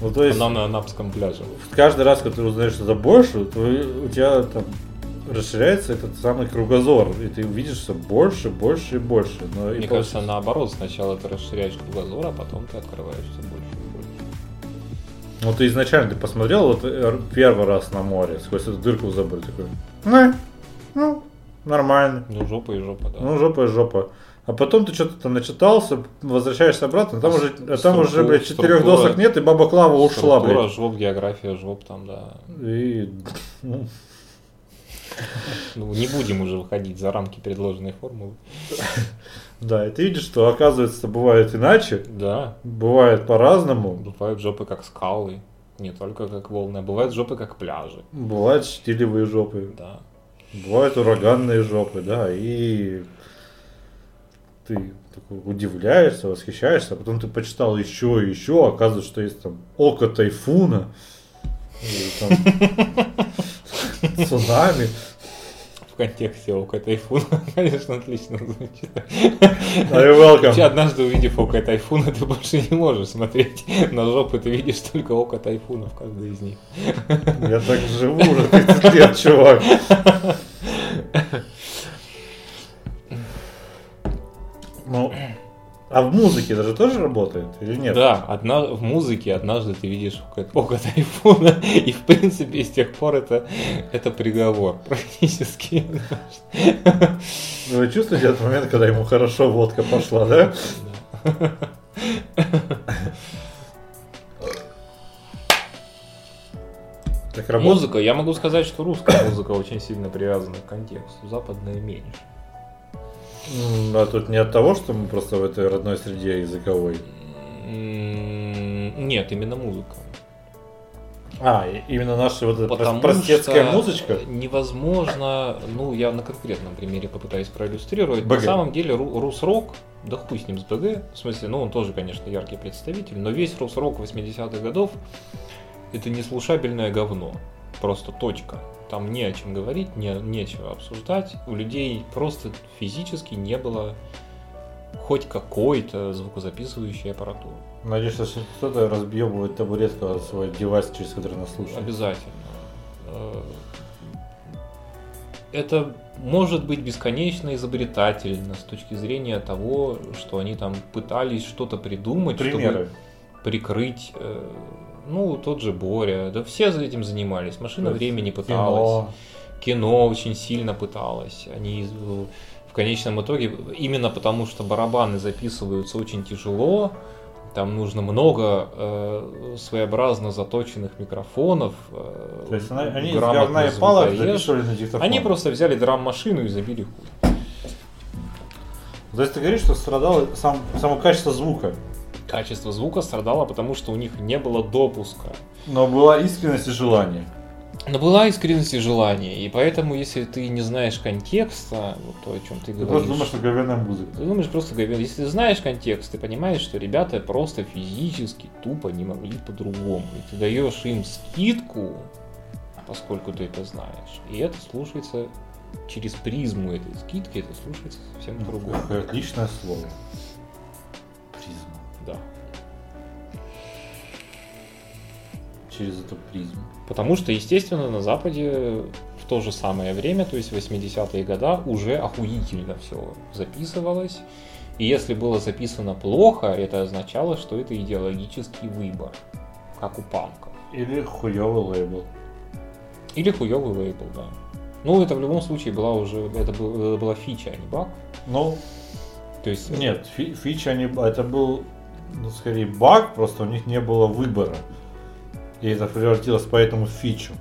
Ну, то есть, Она на Анапском пляже. каждый раз, когда ты узнаешь что-то больше, то у тебя там расширяется этот самый кругозор, и ты увидишь все больше, больше и больше. Но и Мне получается- кажется, наоборот, сначала ты расширяешь кругозор, а потом ты открываешь все больше и больше. Ну ты изначально ты посмотрел вот э, первый раз на море, сквозь эту дырку в заборе такой. Ну, ну, нормально. Ну, жопа и жопа, да. Ну, жопа и жопа. А потом ты что-то там начитался, возвращаешься обратно, там уже, а там уже, Структура- блядь, четырех структура- досок нет, и баба Клава ушла, Структура блядь. жоп, география жоп там, да. И, ну, Ну, не будем уже выходить за рамки предложенной формулы. Да, и ты видишь, что оказывается бывает иначе, Да, бывает по-разному, бывают жопы как скалы, не только как волны, а бывают жопы как пляжи. бывают штилевые жопы, Да. Бывают ураганные жопы, да, и ты такой удивляешься, восхищаешься, а потом ты почитал еще и еще, оказывается, что есть там око тайфуна, и там [LAUGHS] цунами. В контексте ока тайфуна, [LAUGHS] конечно, отлично звучит. Are you Вообще, welcome? однажды увидев око тайфуна, ты больше не можешь смотреть на жопы, ты видишь только око тайфуна в каждой из них. Я так живу уже 30 лет, чувак. [LAUGHS] Ну, а в музыке это же тоже работает или нет? Да, одна, в музыке однажды ты видишь око, тайфуна, [LAUGHS] и в принципе с тех пор это, это приговор практически. Вы чувствуете этот момент, когда ему хорошо водка пошла, да? Так работает? Музыка, я могу сказать, что русская музыка очень сильно привязана к контексту, западная меньше. М, А тут не от того, что мы просто в этой родной среде языковой. Нет, именно музыка. А, именно наша вот эта Потому простецкая что музычка. невозможно, ну я на конкретном примере попытаюсь проиллюстрировать. БГ. На самом деле ру- рус-рок, да хуй с ним с БГ, в смысле, ну он тоже, конечно, яркий представитель, но весь рус-рок 80-х годов это неслушабельное говно. Просто точка. Там не о чем говорить, не, нечего обсуждать. У людей просто физически не было хоть какой-то звукозаписывающей аппаратуры. Надеюсь, что кто-то разбъебывает табуретку свой девайс, через который нас слушает. Обязательно. Э, Это может быть бесконечно изобретательно с точки зрения того, что они там пытались что-то придумать, Примеры. чтобы прикрыть. Ну, тот же Боря, да все за этим занимались. Машина есть времени пыталась. Кино. Кино очень сильно пыталось. Они э, в конечном итоге, именно потому что барабаны записываются очень тяжело, там нужно много э, своеобразно заточенных микрофонов. э, То есть она- они из грамотных говна и палок записывали на диктофон. Они просто взяли драм-машину и забили хуй. То есть ты говоришь, что страдало сам, само качество звука. Качество звука страдало, потому что у них не было допуска. Но была искренность и желание. Но была искренность и желание, и поэтому, если ты не знаешь контекста, вот то, о чем ты Ты говоришь, просто думаешь, что говяная музыка. Ты думаешь просто говен. Если ты знаешь контекст, ты понимаешь, что ребята просто физически тупо не могли по-другому. И ты даешь им скидку, поскольку ты это знаешь. И это слушается через призму этой скидки, это слушается совсем по-другому. Какое отличное слово. Да. Через эту призму. Потому что, естественно, на Западе в то же самое время, то есть 80-е годы, уже охуительно все записывалось. И если было записано плохо, это означало, что это идеологический выбор, как у панков. Или хуёвый лейбл. Или хуёвый лейбл, да. Ну, это в любом случае была уже, это, был- это была фича, а не баг. Ну, То есть, нет, фи- фича не... Это был, ну, скорее, баг, просто у них не было выбора. И это превратилось поэтому в фичу.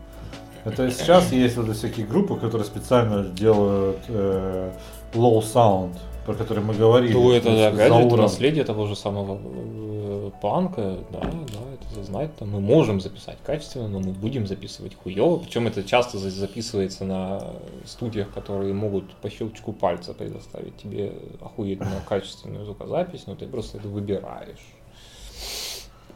Это сейчас есть вот всякие группы, которые специально делают э, low sound, про который мы говорили. Ну, это, То есть опять же, это наследие того же самого э, панка, да, да, это знать, там, мы можем записать качественно, но мы будем записывать хуево, причем это часто за- записывается на студиях, которые могут по щелчку пальца предоставить тебе охуенно [LAUGHS] качественную звукозапись, но ты просто это выбираешь.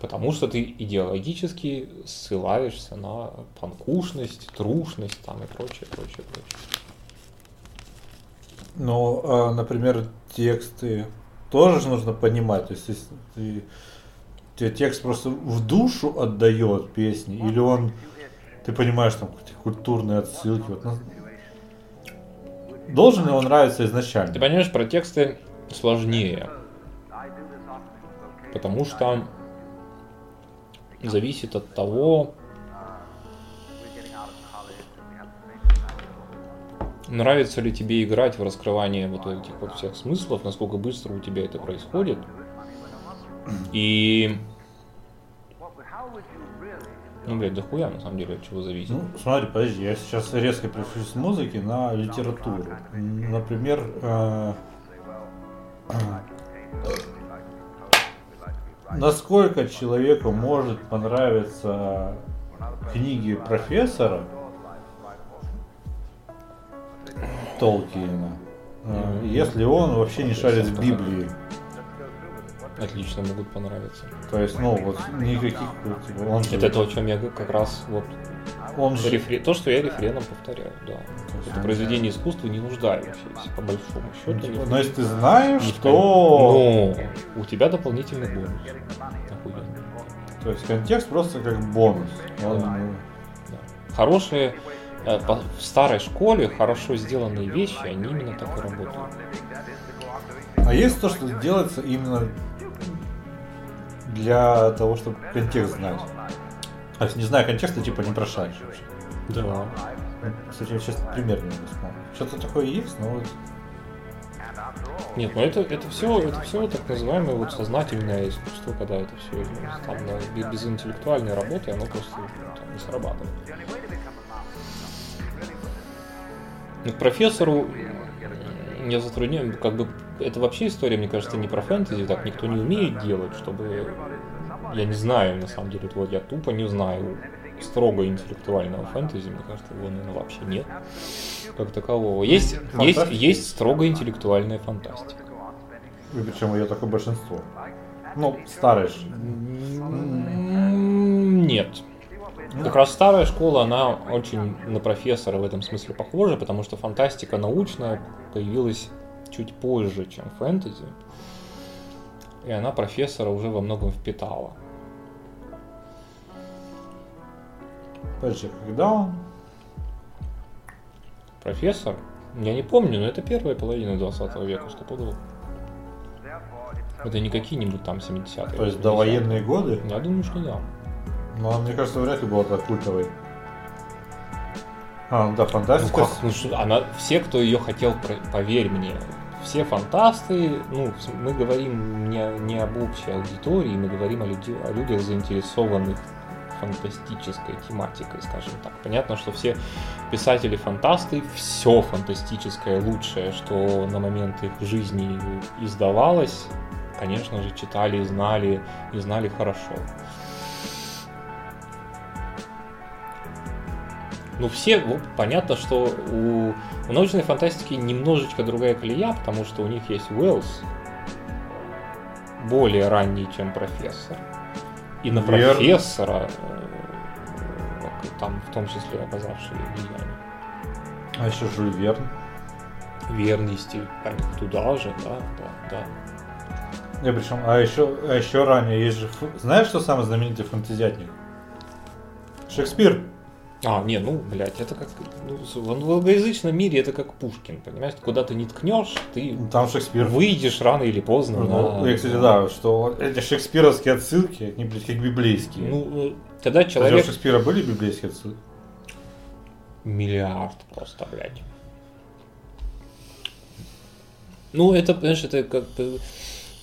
Потому что ты идеологически ссылаешься на панкушность, трушность там и прочее, прочее, прочее. Ну, например, тексты тоже же нужно понимать. То есть, если ты, тебе текст просто в душу отдает песни, или он, ты понимаешь, там культурные отсылки. Вот, ну, должен ли он нравиться изначально? Ты понимаешь, про тексты сложнее. Потому что зависит от того, нравится ли тебе играть в раскрывание вот этих вот всех смыслов, насколько быстро у тебя это происходит. И, ну, блядь, дохуя на самом деле от чего зависит. Ну, смотри, подожди, я сейчас резко переключу с музыки на литературу. Например, э, насколько человеку может понравиться книги профессора Толкиена, если он вообще не шарит в Библии. Отлично могут понравиться. То есть, ну, вот никаких... типа, он же- Это то, о чем я как раз вот он же... рефре- то, что я рефреном повторяю, да. Это произведение искусства не нуждающееся, по большому счету. Типа, ни в- Но если ты знаешь, что... кон- Ну, у тебя дополнительный бонус. Охуенно. То есть контекст просто как бонус. Он, Да. ну. Хорошие в старой школе хорошо сделанные вещи, они именно так и работают. А есть то, что делается именно для того, чтобы контекст знать. А если не зная контекста, типа не прошаришь вообще. Да. Кстати, я сейчас пример не могу вспомнить. Что-то такое есть, но вот... Нет, ну это, это все, это все так называемое вот сознательное искусство, когда это все там без- интеллектуальной работы, оно просто там, не срабатывает. Ну, к профессору я затрудняю, как бы это вообще история, мне кажется, не про фэнтези, так никто не умеет делать, чтобы я не знаю, на самом деле, вот я тупо не знаю строго интеллектуального фэнтези, мне кажется, его, наверное, вообще нет как такового. Есть, есть, Фантастика? есть строго интеллектуальная фантастика. И причем ее такое большинство. Ну, старые ж. М, Нет. Как раз старая школа, она очень на профессора в этом смысле похожа, потому что фантастика научная появилась чуть позже, чем фэнтези. И она профессора уже во многом впитала. Подожди, когда он? Профессор? Я не помню, но это первая половина 20 века, что было. Это не какие-нибудь там 70-е. То есть 80-е. до военные годы? Я думаю, что да. Но мне кажется, вряд ли была так культовой. А, ну да, Ну фантастика. как, ну что, она, все, кто ее хотел, поверь мне, все фантасты, ну, мы говорим не, не об общей аудитории, мы говорим о, люди- о людях, заинтересованных фантастической тематикой, скажем так. Понятно, что все писатели-фантасты, все фантастическое лучшее, что на момент их жизни издавалось, конечно же, читали, знали и знали хорошо. Ну, все, ну, понятно, что у, у научной фантастики немножечко другая колея, потому что у них есть Уэллс, более ранний, чем профессор. И на Верно. профессора, э, там в том числе оказавшие влияние. А еще Жюль Верн. Верный стиль, конечно, туда же, да, да, да. И причем, а еще, а еще ранее есть же... Знаешь, что самый знаменитый фантазиатник? Шекспир. А, не, ну, блядь, это как, ну, в англоязычном мире это как Пушкин, понимаешь? Куда ты не ткнешь, ты Там Шекспир. выйдешь рано или поздно. Ну, на- и, кстати, да, что эти шекспировские отсылки, они, блядь, как библейские. Ну, э, когда Кстати, у человек... Шекспира были библейские отсылки? Миллиард просто, блядь. Ну, это, понимаешь, это как,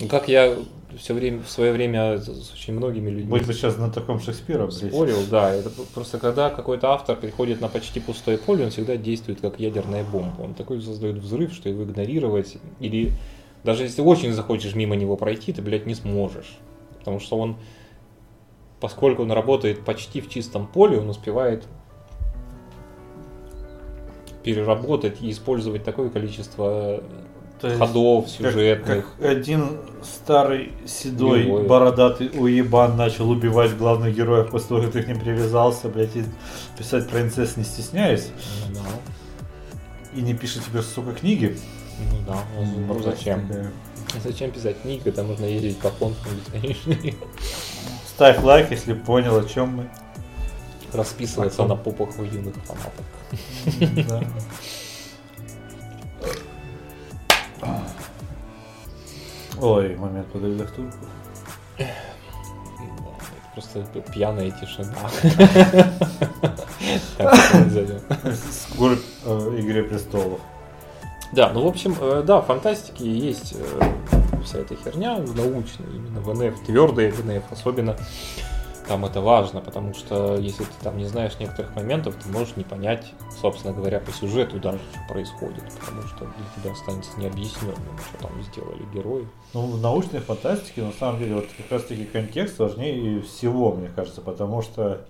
бы- как я все время, в свое время с очень многими людьми Быть бы сейчас знатоком Шекспира, блядь. спорил, да. Это просто когда какой-то автор приходит на почти пустое поле, он всегда действует как ядерная бомба. Он такой создает взрыв, что его игнорировать или даже если очень захочешь мимо него пройти, ты, блядь, не сможешь. Потому что он, поскольку он работает почти в чистом поле, он успевает переработать и использовать такое количество есть, ходов как- сюжетных. Как, один старый седой Герой. бородатый уебан начал убивать главных героев после того, как ты к ним привязался, блядь, и писать про инцест не стесняясь, Ну да. и не пишет тебе, сука, книги. Ну да, ну Блядь, зачем? такая. Зачем писать книги, когда можно ездить по фондам бесконечные? Ставь лайк, если понял, о чем мы. Расписываться на попах у юных фанатов. Да. Ой, момент к турку. Просто пьяная тишина. [LAUGHS] Скорбь э, Игре престолов. Да, ну в общем, э, да, в фантастике есть э, вся эта херня научная, именно в НФ, твердая в НФ, особенно там это важно, потому что если ты там не знаешь некоторых моментов, ты можешь не понять, собственно говоря, по сюжету даже, что происходит, потому что для тебя останется необъясненным, что там сделали герои. Ну, в научной фантастике, на самом деле, вот как раз-таки контекст важнее всего, мне кажется, потому что,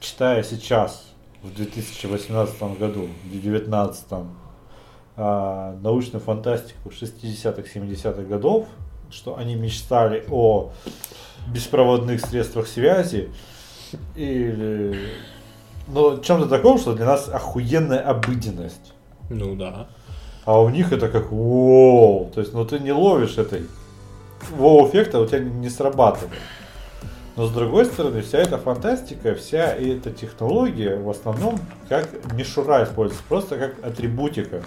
читая сейчас, в 2018 году, в 2019, а, научную фантастику 60-х, 70-х годов, что они мечтали о беспроводных средствах связи или ну, чем-то таком, что для нас охуенная обыденность. Ну да. А у них это как воу. То есть, ну ты не ловишь этой воу-эффекта, у тебя не срабатывает. Но с другой стороны, вся эта фантастика, вся эта технология в основном как мишура используется, просто как атрибутика.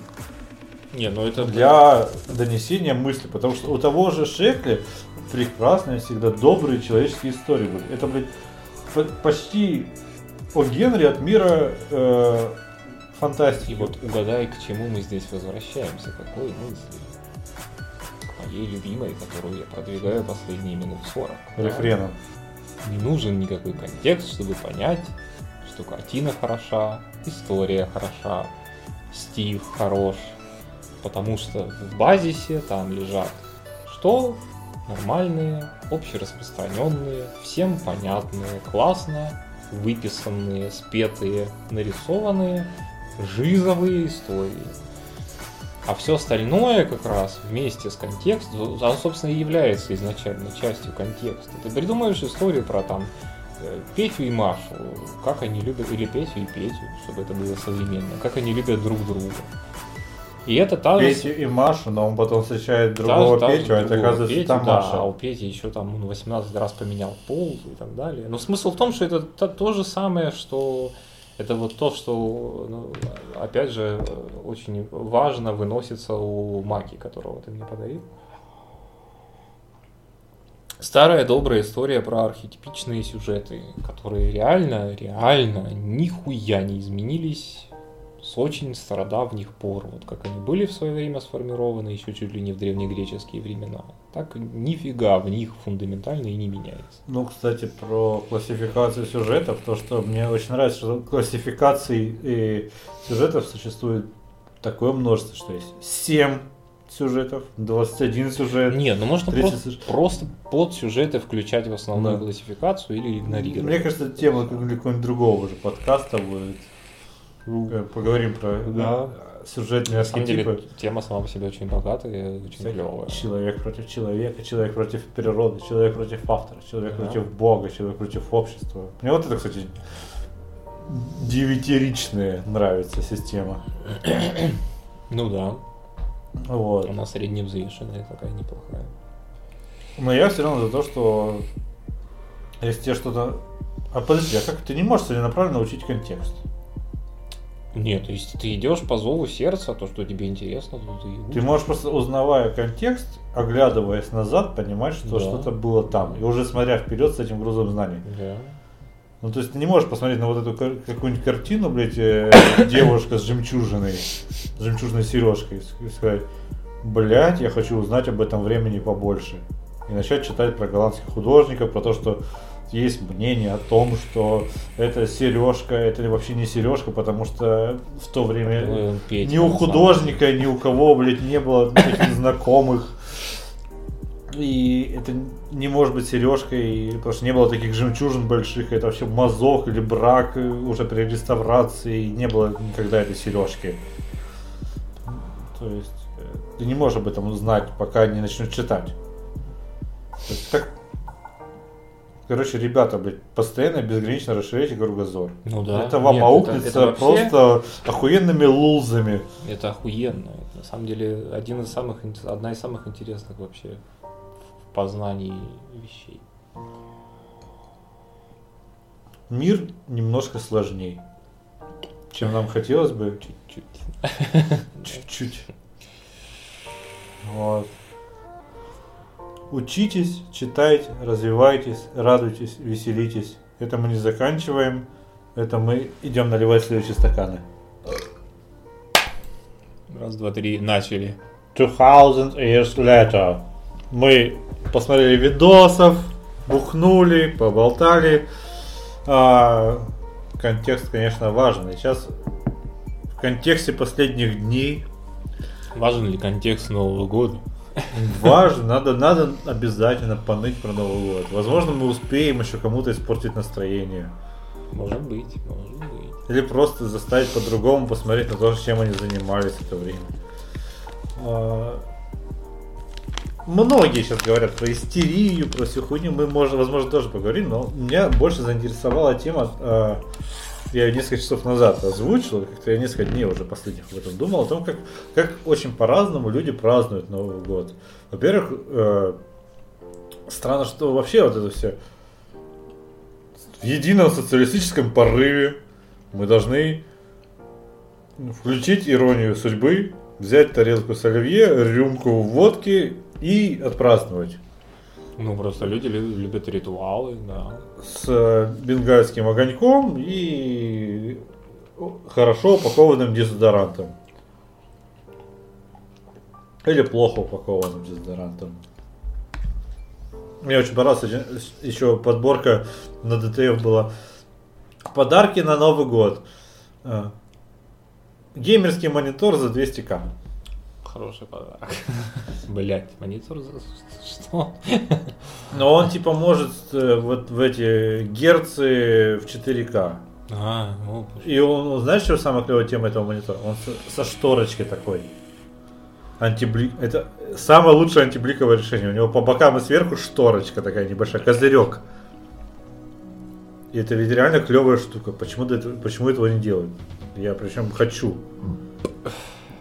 Не, ну это для донесения мысли, потому что у того же Шекли прекрасные всегда добрые человеческие истории были. Это, блядь, почти о Генри от мира э, фантастики. И вот угадай, к чему мы здесь возвращаемся, какой мысли? Моей любимой, которую я продвигаю последние минут 40. Рефреном. Не нужен никакой контекст, чтобы понять, что картина хороша, история хороша, стиль хорош, потому что в базисе там лежат что? Нормальные, общераспространенные, всем понятные, классно выписанные, спетые, нарисованные, жизовые истории. А все остальное как раз вместе с контекстом, оно, собственно, и является изначально частью контекста. Ты придумаешь историю про там э, Петю и Машу, как они любят, или Петю и Петю, чтобы это было современно, как они любят друг друга. И это та же... Петю и Машу, но он потом встречает другого та, Петю, а это оказывается Петю, там да, Маша. А у Пети еще там он 18 раз поменял пол и так далее. Но смысл в том, что это то, то же самое, что это вот то, что, ну, опять же, очень важно выносится у маги, которого ты мне подарил. Старая добрая история про архетипичные сюжеты, которые реально, реально нихуя не изменились с очень стародавних пор, вот как они были в свое время сформированы, еще чуть ли не в древнегреческие времена, так нифига в них фундаментально и не меняется. Ну, кстати, про классификацию сюжетов, то, что мне очень нравится, что классификаций и сюжетов существует такое множество, что есть 7 сюжетов, 21 сюжет. Не, ну можно просто, сюжет. просто под сюжеты включать в основную да. классификацию или игнорировать. Мне кажется, тема какого-нибудь другого уже подкаста будет. Э, поговорим про да. сюжетные архетипы. Деле, тема сама по себе очень богатая и очень Всякий клевая. Человек против человека, человек против природы, человек против автора, человек да. против Бога, человек против общества. Мне вот это, кстати, девятиричная нравится система. Ну да. Вот. Она средневзвешенная такая неплохая. Но я все равно за то, что если тебе что-то... А подожди, а как ты не можешь целенаправленно учить контекст? Нет, если ты идешь по зову сердца, то, что тебе интересно, то ты Ты можешь просто, узнавая контекст, оглядываясь назад, понимать, что да. что-то было там. И уже смотря вперед с этим грузом знаний. Да. Ну, то есть ты не можешь посмотреть на вот эту какую-нибудь картину, блядь, э, [COUGHS] девушка с жемчужиной, с жемчужной сережкой, и сказать, блядь, я хочу узнать об этом времени побольше. И начать читать про голландских художников, про то, что есть мнение о том, что это сережка, это вообще не сережка, потому что в то время Петь, ни у художника, ни у кого, блядь, не было таких знакомых. И это не может быть сережкой, потому что не было таких жемчужин больших, это вообще мазок или брак уже при реставрации, не было никогда этой сережки. То есть э, ты не можешь об этом узнать, пока не начнешь читать. То есть, как Короче, ребята, блядь, постоянно безгранично расширяйте кругозор. Ну да. Это вам Нет, аукнется это, это вообще... просто охуенными лулзами. Это охуенно. Это, на самом деле один из самых, одна из самых интересных вообще в познании вещей. Мир немножко сложнее, чем нам хотелось бы. Чуть-чуть. [LAUGHS] Чуть-чуть. Вот. Учитесь, читайте, развивайтесь, радуйтесь, веселитесь. Это мы не заканчиваем. Это мы идем наливать следующие стаканы. Раз, два, три, начали. 2000 years later. Мы посмотрели видосов, бухнули, поболтали. А, контекст, конечно, важный. Сейчас в контексте последних дней Важен ли контекст Нового года? Важно, надо, надо обязательно поныть про Новый год. Возможно, мы успеем еще кому-то испортить настроение. Может быть, может быть. Или просто заставить по-другому посмотреть на то, чем они занимались это время. А, Многие сейчас говорят про истерию, про всю хуйню. Мы, можем, возможно, тоже поговорим, но меня больше заинтересовала тема. а, Я несколько часов назад озвучил, как-то я несколько дней уже последних об этом думал, о том, как, как очень по-разному люди празднуют Новый год. Во-первых, э, странно, что вообще вот это все в едином социалистическом порыве мы должны включить иронию судьбы, взять тарелку с оливье, рюмку водки и отпраздновать. Ну, просто люди лю- любят ритуалы, да. С э, бенгальским огоньком и хорошо упакованным дезодорантом. Или плохо упакованным дезодорантом. Мне очень понравилась еще подборка на ДТФ была. Подарки на Новый год. Э, Геймерский монитор за 200к. Хороший подарок. [LAUGHS] Блять, монитор за... Что? [LAUGHS] Но он типа может э, вот в эти герцы в 4К. А, ну, И он, ну, знаешь, что самая клевая тема этого монитора? Он со, шторочкой такой. Антиблик. Это самое лучшее антибликовое решение. У него по бокам и сверху шторочка такая небольшая, козырек. И это ведь реально клевая штука. Почему, почему этого не делают? Я причем хочу.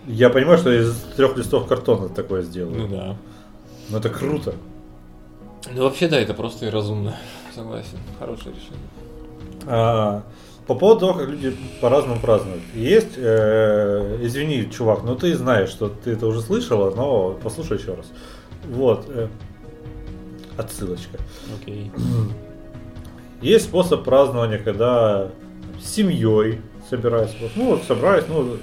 Я понимаю, что из трех листов картона такое ну сделаю. да. Но это круто. Ну вообще да, это просто и разумно. [LAUGHS] Согласен. Хорошее решение. А, по поводу того, как люди по-разному празднуют. Есть, э, извини, чувак, но ты знаешь, что ты это уже слышала, но послушай еще раз. Вот, э, отсылочка. Окей. [CLEARS THROAT] Есть способ празднования, когда с семьей собираются. Вот, Ну, вот собрались, ну,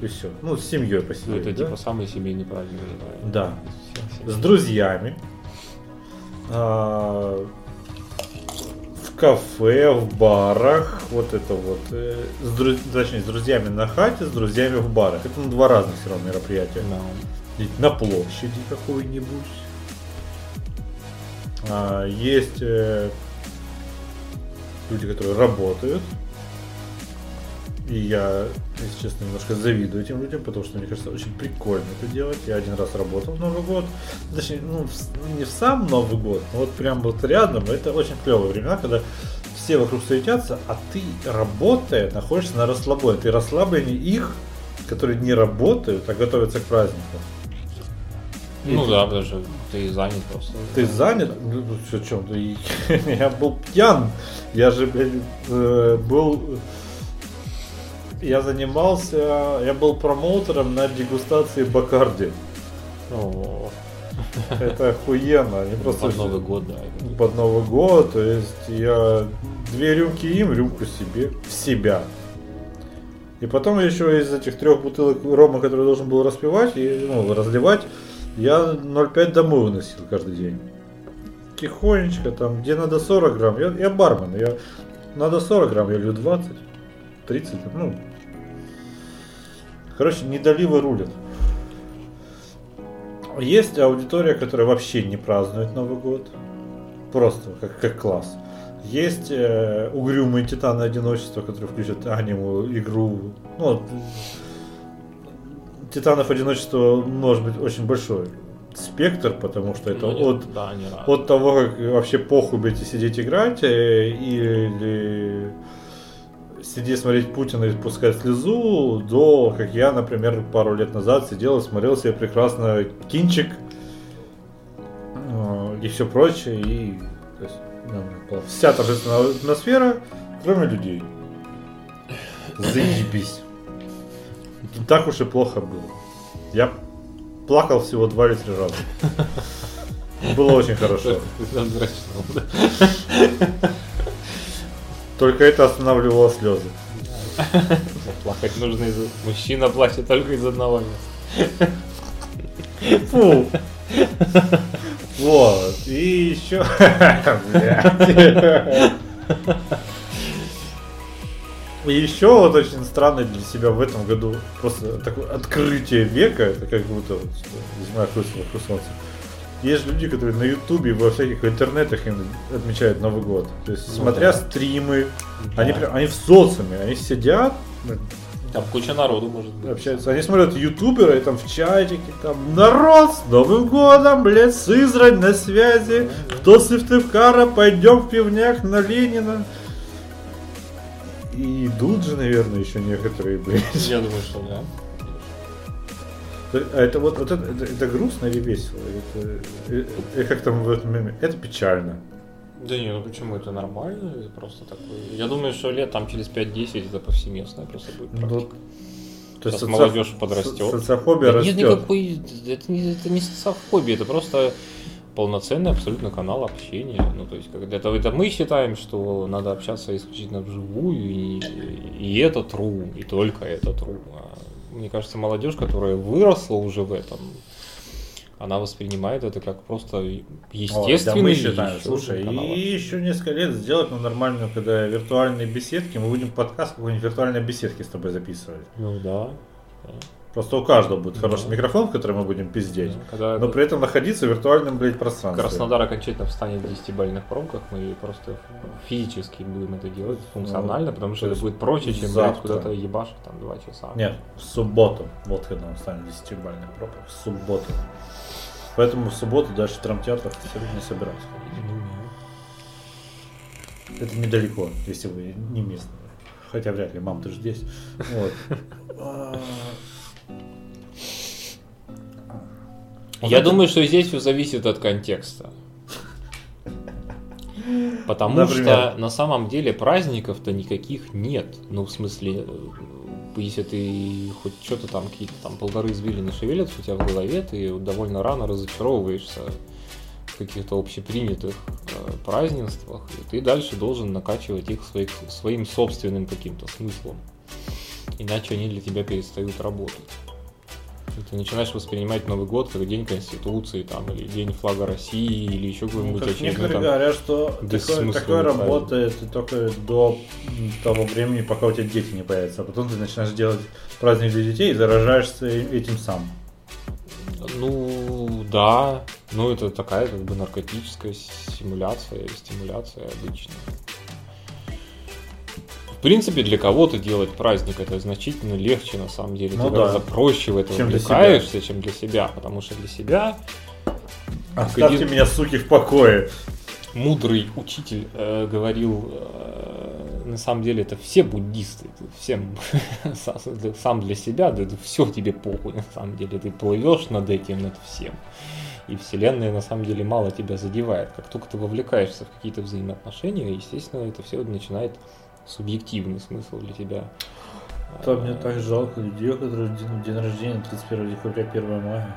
и все. Ну, с семьей Ну, посидеть. это да? типа самый семейный праздник, Да. всех С друзьями. А, в кафе, в барах, вот это вот, э, с друз- точнее, с друзьями на хате, с друзьями в барах. Это ну, два разных все равно мероприятия. Да. И На площади какой-нибудь. А, есть э, люди, которые работают. И я, если честно, немножко завидую этим людям, потому что мне кажется, очень прикольно это делать. Я один раз работал в Новый год. Точнее, ну, в с- не в сам Новый год, но вот прям вот рядом. Это очень клевые времена, когда все вокруг суетятся, а ты, работая, находишься на расслабоне. Ты расслабленнее их, которые не работают, а готовятся к празднику. Ну И да, потому что ты занят просто. Ты занят? Ну, что, чем ты? Я был пьян. Я же, блядь, э, был... Я занимался... Я был промоутером на дегустации Бакарди. О, Это охуенно. Они просто... под Новый год, да. Под Новый год. То есть я две рюмки им, рюмку себе. В себя. И потом еще из этих трех бутылок рома, которые должен был распивать и ну, разливать, я 0,5 домой выносил каждый день. Тихонечко, там, где надо 40 грамм, я, я бармен, я надо 40 грамм, я лью 20, 30, ну. Короче, недоливы рулят. Есть аудитория, которая вообще не празднует Новый год. Просто как, как класс. Есть э, угрюмые титаны одиночества, которые включат аниму, игру. Ну, титанов одиночества может быть очень большой спектр, потому что это Ну, нет, от, Да, от того, как вообще похуй будете сидеть играть, э, или сидеть смотреть Путина и пускать слезу, до, как я, например, пару лет назад сидел и смотрел себе прекрасно кинчик э, и все прочее, и то есть, ну, вся торжественная атмосфера, кроме людей. Заебись. Так уж и плохо было. Я плакал всего два или три раза. Было очень хорошо. Только это останавливало слезы. Плакать нужно из Мужчина плачет только из одного места. Фу. Вот. И еще... И еще вот очень странно для себя в этом году просто такое открытие века, это как будто вот, зима вокруг солнца. Есть люди, которые на ютубе, во всяких интернетах им отмечают Новый год. То есть, Ну смотря да. стримы, Да. они, прям- они в социуме, они сидят, Там куча народу может быть. общаются, они смотрят ютуберы, и там в чатике, там, народ, с Новым годом, блядь, Сызрань на связи, кто с Сыктывкара, пойдем в пивняк на Ленина. И идут же, наверное, еще некоторые, блядь. Я думаю, что да. А это вот, вот это, это, это грустно или весело? Это, э, э, как там в этом меме? Это печально. Да не, ну почему это нормально? Это просто такое. Я думаю, что лет там через 5-10 это повсеместная просто будет Ну, практика. То Сейчас соци- молодежь подрастет. со- Социофобия Да нет растет. никакой, это не, это не социофобия, это просто полноценный абсолютно канал общения. Ну, то есть, когда это, это мы считаем, что надо общаться исключительно вживую, и, и это true, и только это true. А мне кажется, молодежь, которая выросла уже в этом, она воспринимает это как просто естественный да мы считаем, еще слушай, и еще несколько лет сделать нам нормальную, когда виртуальные беседки, мы будем подкаст какой-нибудь виртуальной беседки с тобой записывать. Ну да. да. Просто у каждого будет Да. хороший микрофон, в который мы будем пиздеть, Да, Когда но при этом находиться в виртуальном, блядь, пространстве. Краснодар окончательно встанет в 10-бальных пробках, мы просто физически будем это делать функционально, потому что Ну, то это будет проще, чем завтра. блядь, куда-то ебашить там 2 часа. Нет, в субботу. Вот когда он станет 10-бальный пробка. В субботу. Поэтому в субботу дальше в драмтеатрах абсолютно не собираюсь ходить. Ну, Это недалеко, если вы не местные. Хотя вряд ли, мам, ты же здесь. Вот. [LAUGHS] Я это- думаю, что здесь все зависит от контекста. Потому Например? что на самом деле праздников-то никаких нет. Ну, в смысле, э, если ты хоть что-то там, какие-то там полторы извилины шевелятся у тебя в голове, ты довольно рано разочаровываешься в каких-то общепринятых э, празднествах, и ты дальше должен накачивать их своих, своим собственным каким-то смыслом. Иначе они для тебя перестают работать. Ты начинаешь воспринимать Новый год как День Конституции, там, или День флага России, или еще Ну, какой-нибудь как очередной некоторые там говорят, что такое, такое работает только до того времени, пока у тебя дети не появятся. А потом ты начинаешь делать праздник для детей и заражаешься этим сам. Ну, да. Ну, это такая как бы наркотическая симуляция, стимуляция обычная. В принципе, для кого-то делать праздник это значительно легче, на самом деле. Ну Ты да. гораздо проще в этом Чем для увлекаешься, чем для себя. Потому что для себя Оставьте один- меня, суки, в покое. мудрый учитель э, говорил, э, на самом деле это все буддисты, ты всем [LAUGHS] сам- сам для себя, да, все тебе похуй, на самом деле ты плывешь над этим, над всем. И вселенная на самом деле мало тебя задевает. Как только ты вовлекаешься в какие-то взаимоотношения, естественно, это все начинает субъективный смысл для тебя. То мне так жалко людей, у которых день, день рождения 31 декабря, 1 мая.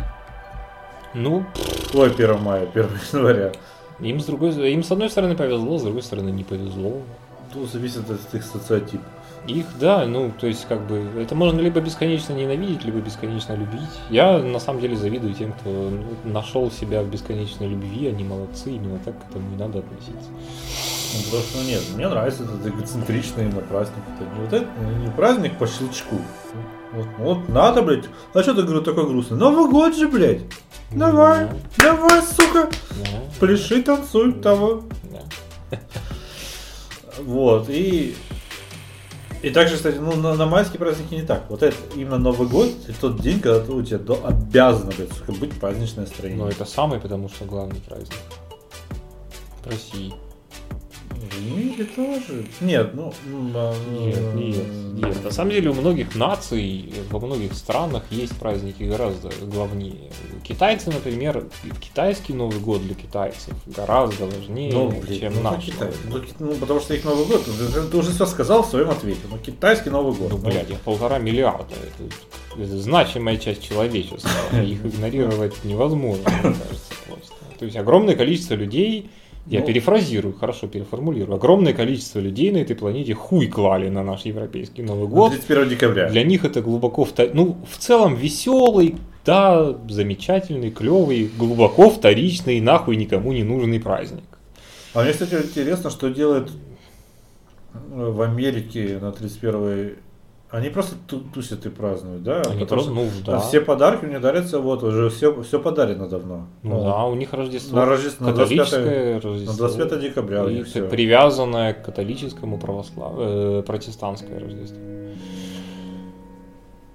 Ну, Ой, 1 мая, 1 января. им с другой, им с одной стороны повезло, с другой стороны не повезло. Тут зависит от их социотипа. Их, да, ну, то есть, как бы, это можно либо бесконечно ненавидеть, либо бесконечно любить. Я, на самом деле, завидую тем, кто ну, нашел себя в бесконечной любви, они молодцы, именно так к этому и надо относиться. Ну, просто ну, нет, мне нравится этот эгоцентричный на праздник. Это не вот это, не праздник по щелчку. Вот, вот надо, блядь. А что ты, говорю, такой грустный? Новый год же, блядь. Давай, давай, сука. Да, Пляши, танцуй, того. да. [LAUGHS] Вот, и... И также, кстати, ну, на, на майские праздники не так. Вот это именно Новый год, это тот день, когда ты, у тебя до- обязано, блядь, сука, быть праздничное настроение. Но это самый, потому что главный праздник. России. В мире тоже. Нет, ну... а, Нет, нет, нет. На самом деле у многих наций, во многих странах есть праздники гораздо главнее. Китайцы, например, китайский Новый год для китайцев гораздо важнее, Ну, блин, чем ну, наш. Китай. Ну, ну, потому что их Новый год, ты, ты уже все сказал в своем ответе. Ну, китайский Новый год. Ну, блядь, их полтора миллиарда. Это, это значимая часть человечества. Их игнорировать невозможно, мне кажется, просто. То есть огромное количество людей, я Ну. перефразирую, хорошо переформулирую, огромное количество людей на этой планете хуй клали на наш европейский Новый год. 31 декабря. Для них это глубоко, ну, в целом веселый, да, замечательный, клевый, глубоко вторичный, нахуй никому не нужный праздник. А мне, кстати, интересно, что делает э, в Америке на 31 они просто ту- тусят и празднуют, да? Они просто, ну, да. Все подарки мне дарятся, вот, уже все, все подарено давно. Ну Вот. да, у них Рождество. На Рождество, на 25, католическое на Рождество. 25 декабря у И них все. привязанное к католическому православию, э, протестантское Рождество.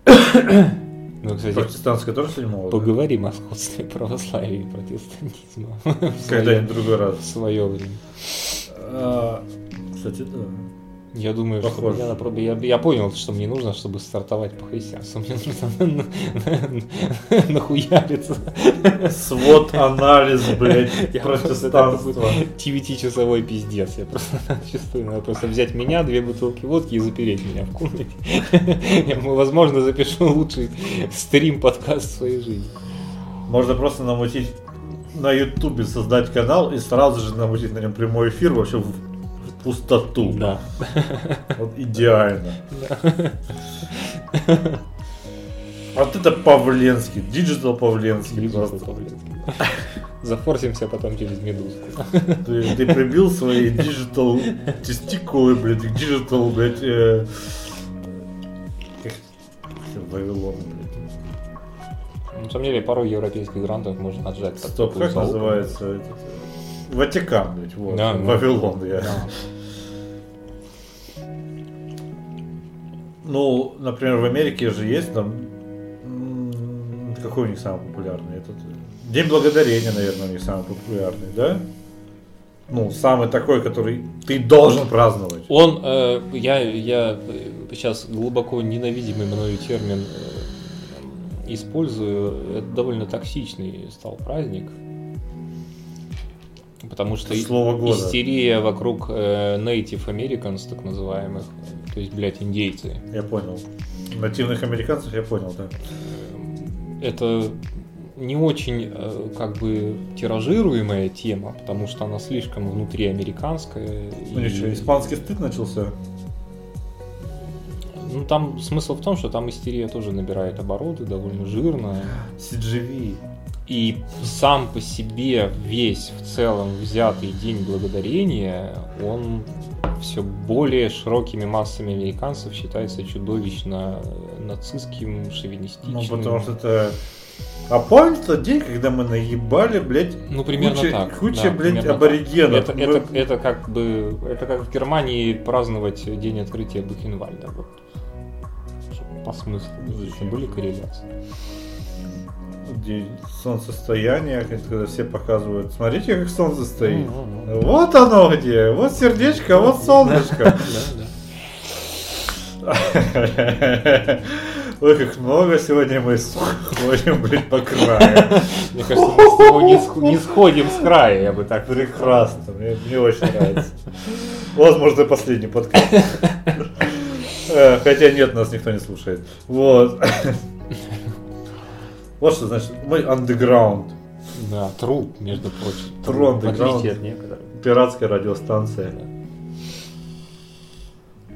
[COUGHS] Ну, кстати, Протестантское тоже 7 да? поговорим о сходстве православия и протестантизма [LAUGHS] Когда-нибудь другой раз. в свое время. А, кстати, да. Я думаю, что Похоже. мне надо пробовать. Я, я понял, что мне нужно, чтобы стартовать по христианству. Мне нужно нахуяриться. Свод-анализ, блядь, [LAUGHS] Я протестанства. будет 9-часовой пиздец. Я просто [LAUGHS] чувствую, надо просто взять меня, две бутылки водки и запереть меня в комнате. Я, возможно, запишу лучший стрим-подкаст в своей жизни. Можно просто намутить на ютубе создать канал и сразу же намутить на нем прямой эфир вообще пустоту. Да. Вот идеально. Вот это Павленский, digital Павленский просто. Зафорсимся потом через медузку. Ты, ты прибил свои digital тестикулы, блядь, digital, блядь, э, Вавилон, блядь. На самом деле, пару европейских грантов можно отжать. Стоп, как называется этот? Ватикан, блядь, вот. Да, ну. Вавилон, я. Да. Ну, например, в Америке же есть там... Какой у них самый популярный? Этот, День Благодарения, наверное, у них самый популярный, да? Ну, самый такой, который ты должен праздновать. Он, э, я, я сейчас глубоко ненавидимый мною термин э, использую, это довольно токсичный стал праздник. Потому что Слово года. истерия вокруг э, Native Americans, так называемых, то есть, блядь, индейцы. Я понял. Нативных американцев я понял, да. Это не очень э, как бы тиражируемая тема, потому что она слишком внутриамериканская. Ну и- ничего, испанский стыд начался. Ну, там смысл в том, что там истерия тоже набирает обороты довольно жирно. CGV. И сам по себе весь в целом взятый День Благодарения, он все более широкими массами американцев считается чудовищно нацистским, шовинистичным. Ну, потому что это... А помните тот день, когда мы наебали, блядь, Ну, примерно куча, так. куча да, блядь, аборигенов. Это, Мы- это, это как бы это как в Германии праздновать день открытия Бухенвальда. Вот. По смыслу. Были корреляции. День солнцестояния, когда все показывают, смотрите, как солнце стоит. Мгм. Вот оно где, вот сердечко, вот солнышко. [LAUGHS] Ой, как много сегодня мы ходим, блядь, по краю. Мне кажется, мы с него не, не сходим с края, я бы так Прекрасно, мне, мне очень нравится. Возможно, последний подкаст. [LAUGHS] Э, Хотя нет, нас никто не слушает. Вот. Вот что значит, мы underground, Да, труп, между прочим. От некоторых. пиратская радиостанция.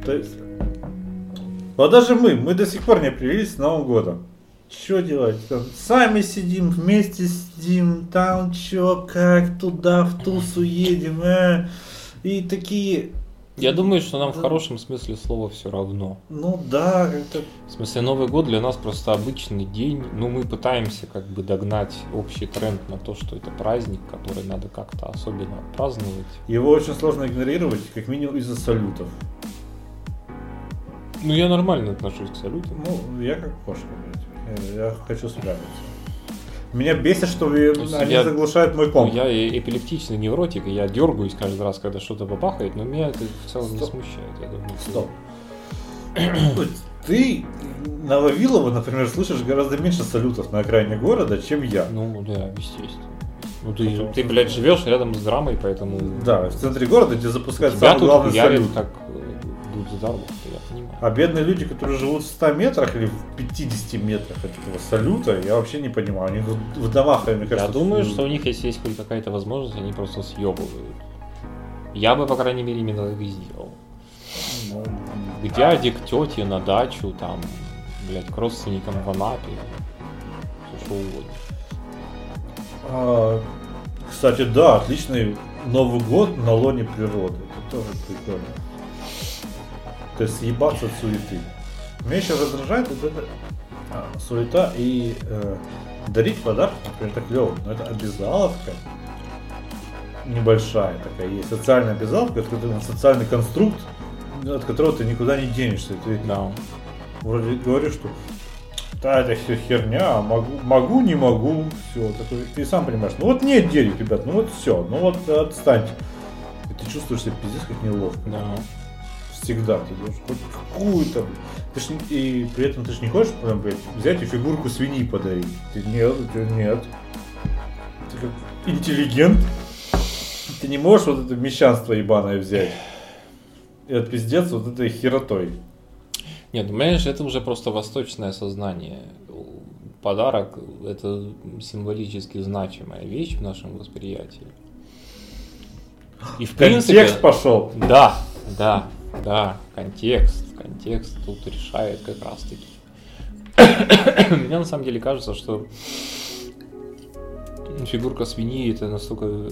То есть, вот даже мы, мы до сих пор не определились с Новым годом. Что делать? Там, сами сидим, вместе сидим, там чё, как, туда, в тусу едем, э. И такие, Я думаю, что нам в хорошем смысле слова все равно. ну да, как-то В смысле, Новый год для нас просто обычный день. Ну, мы пытаемся как бы догнать общий тренд на то, что это праздник, который надо как-то особенно праздновать. его очень сложно игнорировать, как минимум из-за салютов. Ну, я нормально отношусь к салютам. Ну, я как кошка, блядь. Я, хочу спрятаться. Меня бесит, что вы- они я- заглушают мой Ну, комп. я э- эпилептичный невротик, и я дергаюсь каждый раз, когда что-то попахает, но меня это в целом не Стоп. смущает. Я думаю, что- Стоп. Ты на Вавилова, например, слышишь гораздо меньше салютов на окраине города, чем я. Ну, да, естественно. Ну, ты, ты блядь, живешь рядом с драмой, поэтому... Да, в центре города, где запускают самый главный салют. как э, будь здоров, я понимаю. А бедные люди, которые живут в 100 метрах или в 50 метрах от этого салюта, я вообще не понимаю. Они в, в домах, мне кажется... Я думаю, что у них, если есть хоть какая-то возможность, они просто съебывают. Я бы, по крайней мере, именно так и сделал. Ну, К дяде, к тете, на дачу, там, блядь, к родственникам в Анапе. Всё что угодно. А, кстати, да, отличный Новый год на лоне природы. Это тоже прикольно. То есть съебаться от суеты. Меня еще раздражает вот эта а, суета и э, дарить подарок, например, так клево, но это обязаловка небольшая такая есть, социальная обязаловка, это социальный конструкт, от которого ты никуда не денешься. Ты Да. вроде говоришь, что да, это все херня, а могу, могу, не могу, все. Такой, ты сам понимаешь, ну вот нет денег, ребят, ну вот все, ну вот отстаньте. И ты чувствуешь себя пиздец как неловко. Да. Всегда ты должен хоть какую-то. Ты ж, и при этом ты же не хочешь прям, блядь, взять и фигурку свиньи подарить. Ты нет, тебя нет. Ты как интеллигент. Ты не можешь вот это мещанство ебаное взять. И отпиздец вот этой херотой. Нет, ну, понимаешь, это уже просто восточное сознание. Подарок – это символически значимая вещь в нашем восприятии. И в принципе... Контекст пошел. Да, да, да, контекст, контекст тут решает как раз таки. [COUGHS] Мне на самом деле кажется, что фигурка свиньи это настолько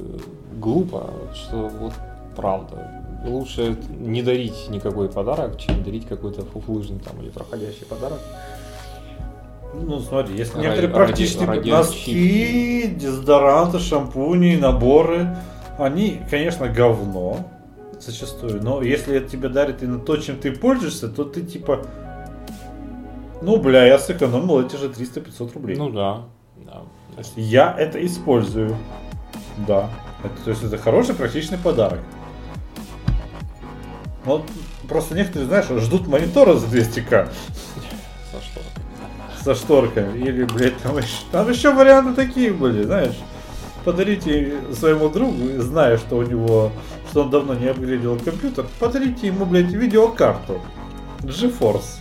глупо, что вот правда. Лучше не дарить никакой подарок, чем дарить какой-то фуфлыжный там или проходящий подарок. Ну, смотри, если Ради- некоторые практические ради носки, дезодоранты, шампуни, наборы, они, конечно, говно зачастую, но если это тебе дарит именно то, чем ты пользуешься, то ты типа, ну, бля, я сэкономил эти же 300-500 рублей. Ну да, да. Есть я это использую. Да. Это, то есть это хороший практичный подарок. Вот просто некоторые, знаешь, ждут монитора за 200к За что? со шторками. Или, блядь, там еще, там еще варианты такие были, знаешь. Подарите своему другу, зная, что у него, что он давно не апгрейдил компьютер, подарите ему, блядь, видеокарту. GeForce.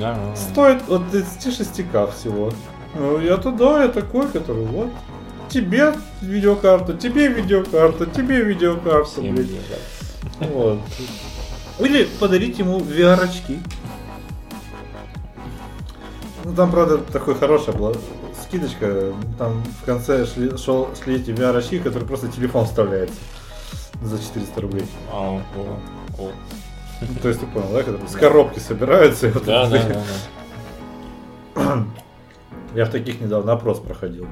Да, Стоит от 36к всего. Ну, я туда, я такой, который вот. Тебе видеокарту, тебе видеокарту, тебе видеокарту, всем блядь. Вот. Или подарить ему VR-очки. Ну, там, правда, такой хорошая была скидочка. Там в конце шли, шел, шли эти VR-очки, которые просто телефон вставляется за 400 рублей. А, о, о. То есть ты понял, да? Когда с коробки собираются. и вот Да, это да, да, да. Я в таких недавно опрос проходил.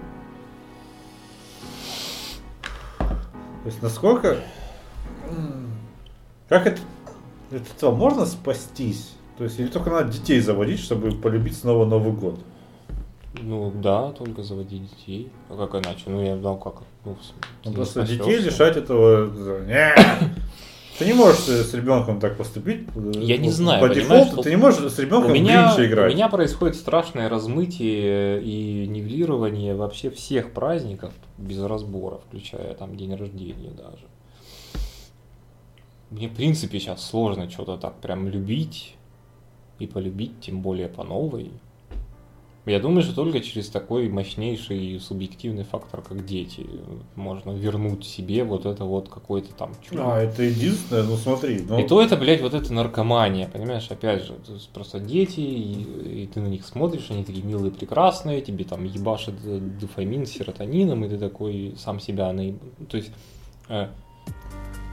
То есть насколько... Как это... Этого можно спастись? То есть или только надо детей заводить, чтобы полюбить снова Новый год? Ну да, только заводить детей. А как иначе? Ну я знал как. Ну, Ну, просто детей лишать этого... Ты не можешь с ребенком так поступить. э, Я не ну, знаю, По дефолту ты не можешь с У ребенком в меня, у играть. меня происходит страшное размытие и нивелирование вообще всех праздников без разбора, включая там день рождения даже. Мне, в принципе, сейчас сложно что-то так прям любить и полюбить, тем более по новой. Я думаю, что только через такой мощнейший субъективный фактор, как дети, можно вернуть себе вот это вот какое-то там чудо. А, это единственное, ну смотри. Ну, И то это, блядь, вот это наркомания, понимаешь, опять же, то есть просто дети, и, и ты на них смотришь, они такие милые, прекрасные, тебе там ебашит э, дофамин серотонином, и ты такой сам себя наеб... То есть э,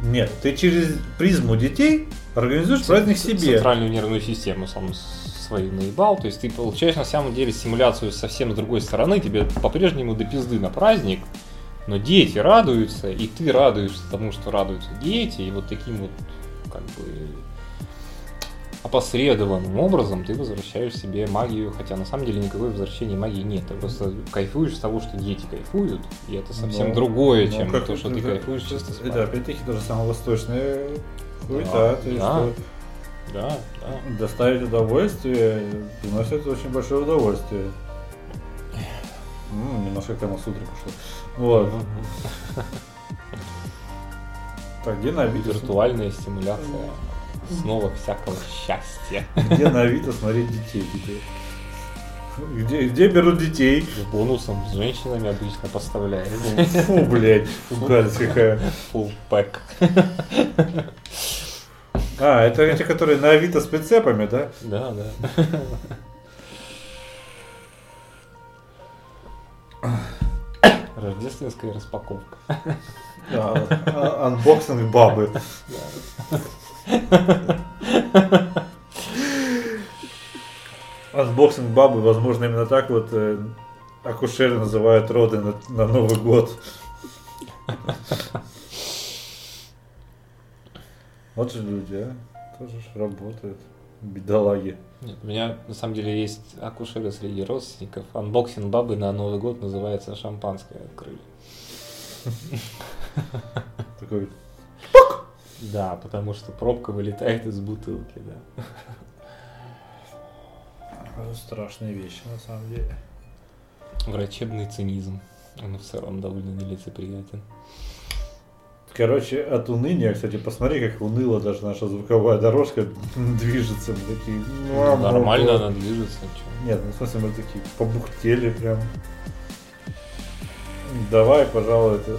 Нет, ты через призму детей организуешь праздник себе. центральную нервную систему сам свою наебал, то есть ты получаешь на самом деле симуляцию совсем с другой стороны, тебе по-прежнему до пизды на праздник, но дети радуются, и ты радуешься тому, что радуются дети, и вот таким вот как бы опосредованным образом ты возвращаешь себе магию, хотя на самом деле никакой возвращения магии нет. Ты просто кайфуешь с того, что дети кайфуют, и это совсем Ну, другое, ну, чем как то, что ты кайфуешь чисто с пар. опять-таки тоже самая восточная хуета, Да, то есть да. что Да, да. доставить удовольствие приносит очень большое удовольствие. М, немножко Камасутра пошло. Вот. [LAUGHS] Так, где на Авито? Виртуальная стимуляция снова всякого счастья. Где на Авито смотреть детей теперь? Где, где берут детей? С бонусом с женщинами обычно поставляют. Фу, блядь, фу, гадость какая. Full pack. А, это эти, которые на Авито с прицепами, да? Да, да. Рождественская распаковка. Да, а- Анбоксинг бабы. Анбоксинг бабы, возможно, именно так вот э, акушеры называют роды на, на Новый год. Вот же люди, а. Тоже ж работают. Бедолаги. Нет, у меня на самом деле есть акушеры среди родственников. Unboxing бабы на Новый год называется шампанское открыли. Такой, Да, потому что пробка вылетает из бутылки, да. страшные вещи на самом деле. Врачебный цинизм. Он в целом довольно нелицеприятен. Короче, от уныния, кстати, посмотри, как уныло даже наша звуковая дорожка движется. Мы такие, ну, а, Нормально она движется. чё. Нет, ну в смысле мы такие побухтели прям. Давай, пожалуй, это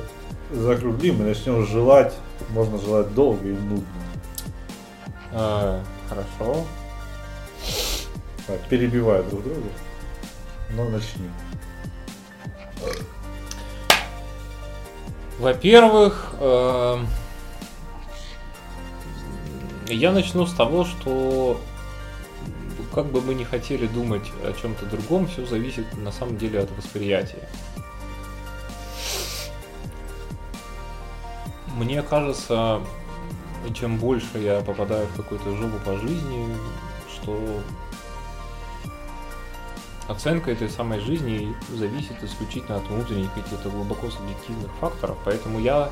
закруглим и начнем желать. Можно желать долго и нудно. А, Хорошо. Так, перебивая друг друга. Но начни. Во-первых, эм, я начну с того, что как бы мы ни хотели думать о чем-то другом, все зависит на самом деле от восприятия. Мне кажется, чем больше я попадаю в какую-то жопу по жизни, что оценка этой самой жизни зависит исключительно от внутренних каких-то глубоко субъективных факторов, поэтому я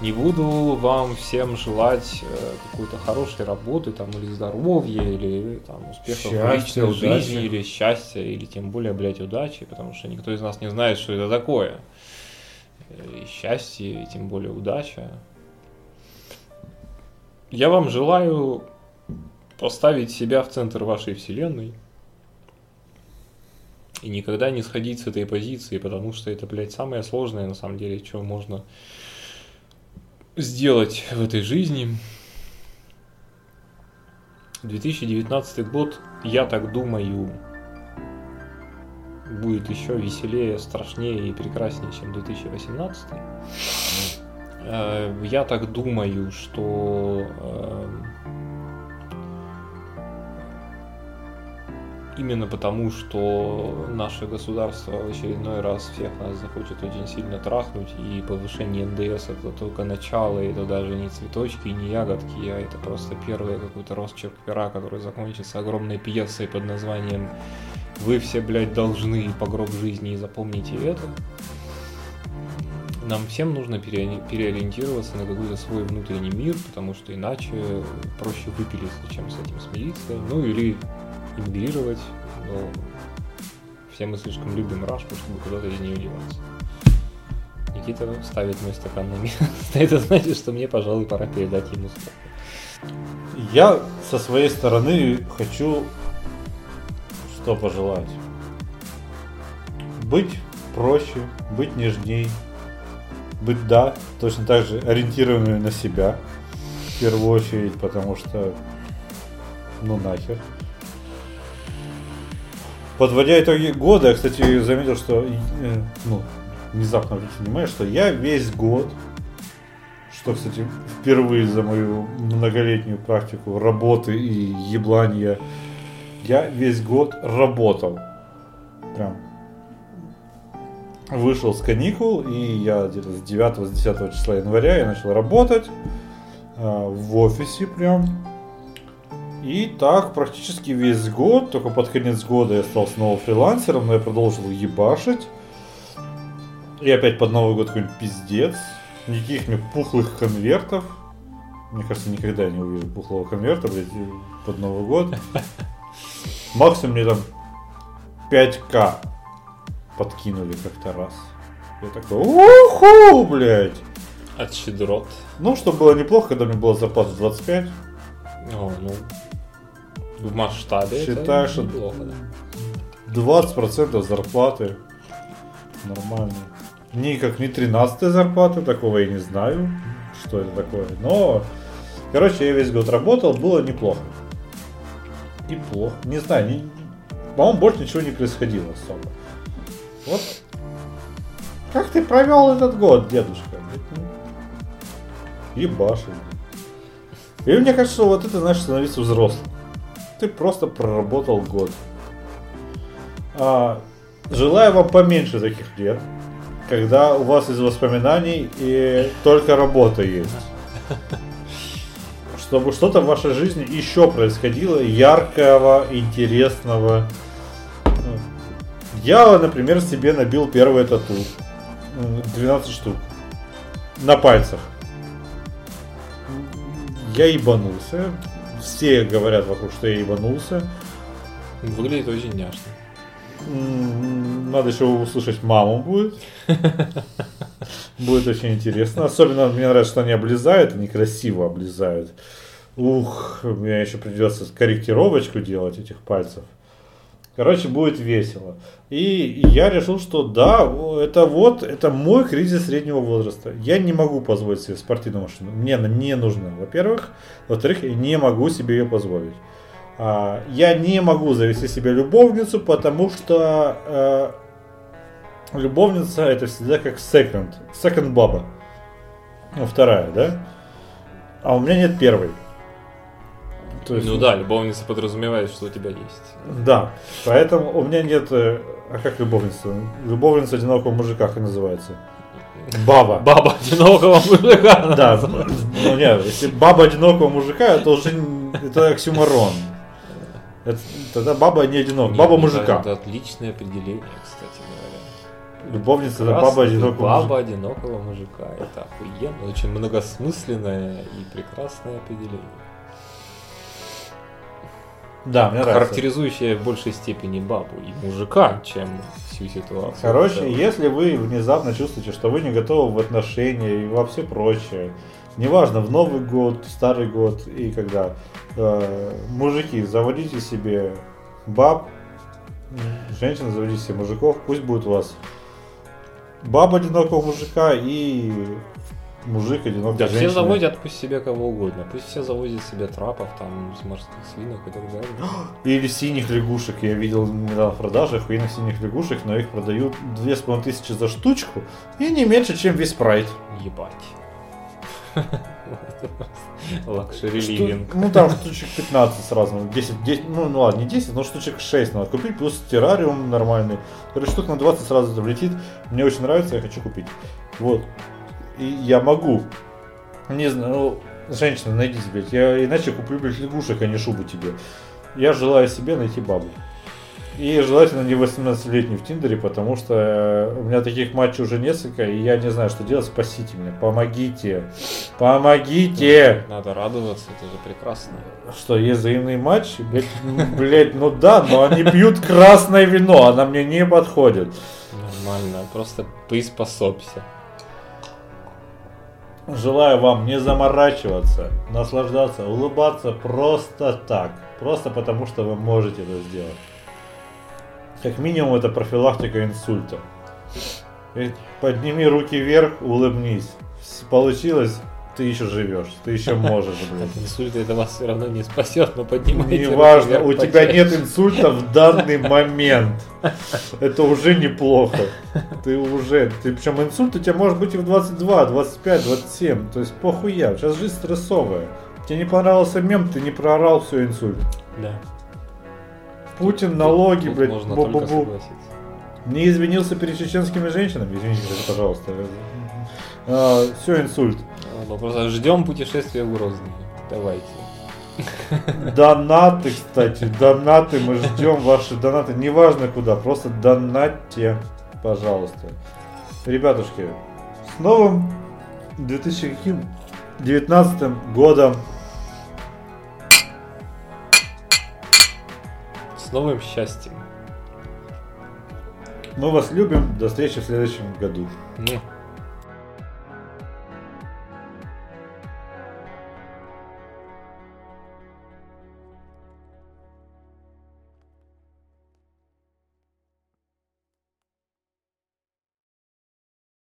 не буду вам всем желать э, какой-то хорошей работы там, или здоровья, или там, успехов в Счастья, личной удачи. жизни, или счастья, или тем более, блядь, удачи, потому что никто из нас не знает, что это такое. Э, И счастье, и тем более удача. Я вам желаю поставить себя в центр вашей вселенной и никогда не сходить с этой позиции, потому что это, блядь, самое сложное, на самом деле, что можно сделать в этой жизни. 2019 год, я так думаю, будет еще веселее, страшнее и прекраснее, чем 2018. Э, Я так думаю, что именно потому, что наше государство в очередной раз всех нас захочет очень сильно трахнуть, и повышение НДС это только начало, и это даже не цветочки и не ягодки, а это просто первый какой-то росчерк пера, который закончится огромной пьесой под названием «Вы все, блядь, должны по гроб жизни, и запомните это». Нам всем нужно пере- переориентироваться на какой-то свой внутренний мир, потому что иначе проще выпилиться, чем с этим смириться. Ну или эмигрировать, но все мы слишком любим Рашку, чтобы куда-то из нее деваться. Никита ставит мой стакан на место. [LAUGHS] Это значит, что мне, пожалуй, пора передать ему стакан. Я со своей стороны хочу что пожелать. Быть проще, быть нежней, быть, да, точно так же ориентированными на себя, в первую очередь, потому что, ну нахер. Подводя итоги года, я, кстати, заметил, что, э, ну, внезапно обратил внимание, что я весь год, что, кстати, впервые за мою многолетнюю практику работы и еблания, я весь год работал. Прям вышел с каникул, и я где-то с 9 с 10 числа января я начал работать а, в офисе прям. И так практически весь год, только под конец года я стал снова фрилансером, но я продолжил ебашить. И опять под Новый год какой-нибудь пиздец. Никаких мне пухлых конвертов. Мне кажется, никогда я не увижу пухлого конверта, блядь, под Новый год. [LAUGHS] Максимум мне там 5к подкинули как-то раз. Я такой, уху, блядь. От щедрот. Ну, что было неплохо, когда меня была зарплата 25. О, ну, в масштабе Считаю, это что неплохо, да. 20% зарплаты. Нормально. Никак не 13 зарплата, такого я не знаю, что это такое. Но, короче, я весь год работал, было неплохо. Неплохо. Не знаю, не- по-моему, больше ничего не происходило особо. Вот Как ты провел этот год, дедушка? Ебаши. И мне кажется, что вот это значит становиться взрослым. Ты просто проработал год. А, желаю вам поменьше таких лет, когда у вас из воспоминаний и только работа есть. Чтобы что-то в вашей жизни еще происходило яркого, интересного. Я, например, себе набил первое тату. 12 штук. На пальцах. Я ебанулся. Все говорят вокруг, что я ебанулся. Выглядит очень няшно. Надо еще услышать маму будет. [LAUGHS] Будет очень интересно. Особенно мне нравится, что они облизают, они красиво облизают. Ух, мне еще придется корректировочку делать этих пальцев. Короче, будет весело. И я решил, что да, это вот, это мой кризис среднего возраста. Я не могу позволить себе спортивную машину. Мне она не нужна, во-первых. Во-вторых, я не могу себе ее позволить. А, Я не могу завести себе любовницу, потому что э, любовница это всегда как second, second баба. Ну, вторая, да? А у меня нет первой. То есть, Ну да, любовница подразумевает, что у тебя есть. Да, поэтому у меня нет... э, А как любовница? Любовница одинокого мужика, как называется? Баба. Баба одинокого мужика. Да, ну нет, если баба одинокого мужика, это уже это оксюморон. Это- тогда баба не одинок, баба Нет, мужика. Это отличное определение, кстати говоря. Любовница это баба одинокого баба мужика. одинокого мужика. Это охуенно, очень многосмысленное и прекрасное определение. Да, мне нравится. Характеризующее в большей степени бабу и мужика, чем всю ситуацию. Короче, целом. если вы внезапно чувствуете, что вы не готовы в отношения и во все прочее, неважно, в Новый год, в Старый год и когда, э, мужики, заводите себе баб, женщины, заводите себе мужиков, пусть будет у вас баба одинокого мужика и мужик одинокой Да, все женщины. заводят пусть себе кого угодно. Пусть все заводят себе трапов, там, с морских свинок и так далее. [GASPS] Или синих лягушек. Я видел недавно в продаже охуенных синих лягушек, но их продают 2500 за штучку и не меньше, чем весь прайд. Ебать. [LAUGHS] Luxury living. Ну там штучек 15 сразу, ну, 10, 10, ну, ну ладно, не 10, но штучек 6 надо купить, плюс террариум нормальный. Короче, штук на 20 сразу это влетит. Мне очень нравится, я хочу купить. Вот. И я могу. Не знаю, ну, женщина, найдите, блядь. Я иначе куплю, блядь, лягушек, а не шубу тебе. Я желаю себе найти бабу. И желательно не 18-летний в Тиндере, потому что э, у меня таких матчей уже несколько, и я не знаю, что делать. Спасите меня, помогите. Помогите! Надо радоваться, это же прекрасно. Что, есть взаимные матчи? Блять, блять, ну да, но они пьют красное вино, она мне не подходит. Нормально, просто приспособься. Желаю вам не заморачиваться, наслаждаться, улыбаться просто так. Просто потому, что вы можете это сделать. Как минимум, это профилактика инсульта. Подними руки вверх, улыбнись. Получилось, ты еще живешь, ты еще можешь, блядь. От инсульта это вас все равно не спасет, но поднимайте Неважно, у тебя нет инсульта в данный момент. Это уже неплохо. Ты уже, ты, причем инсульт у тебя может быть и в 22, 25, 27. То есть похуя. Сейчас жизнь стрессовая. Тебе не понравился мем, ты не проорал все инсульт. Да. Путин, Тут- налоги, тут блядь, можно только бу-бу-бу. согласиться. Не извинился перед чеченскими женщинами. Извините, пожалуйста. все, инсульт. Мы просто ждем путешествия в Грозный. Давайте. Донаты, кстати, донаты, мы ждем ваши донаты, неважно куда, просто донатьте, пожалуйста. Ребятушки, с новым 2019 годом. С новым счастьем. Мы вас любим, до встречи в следующем году. Му.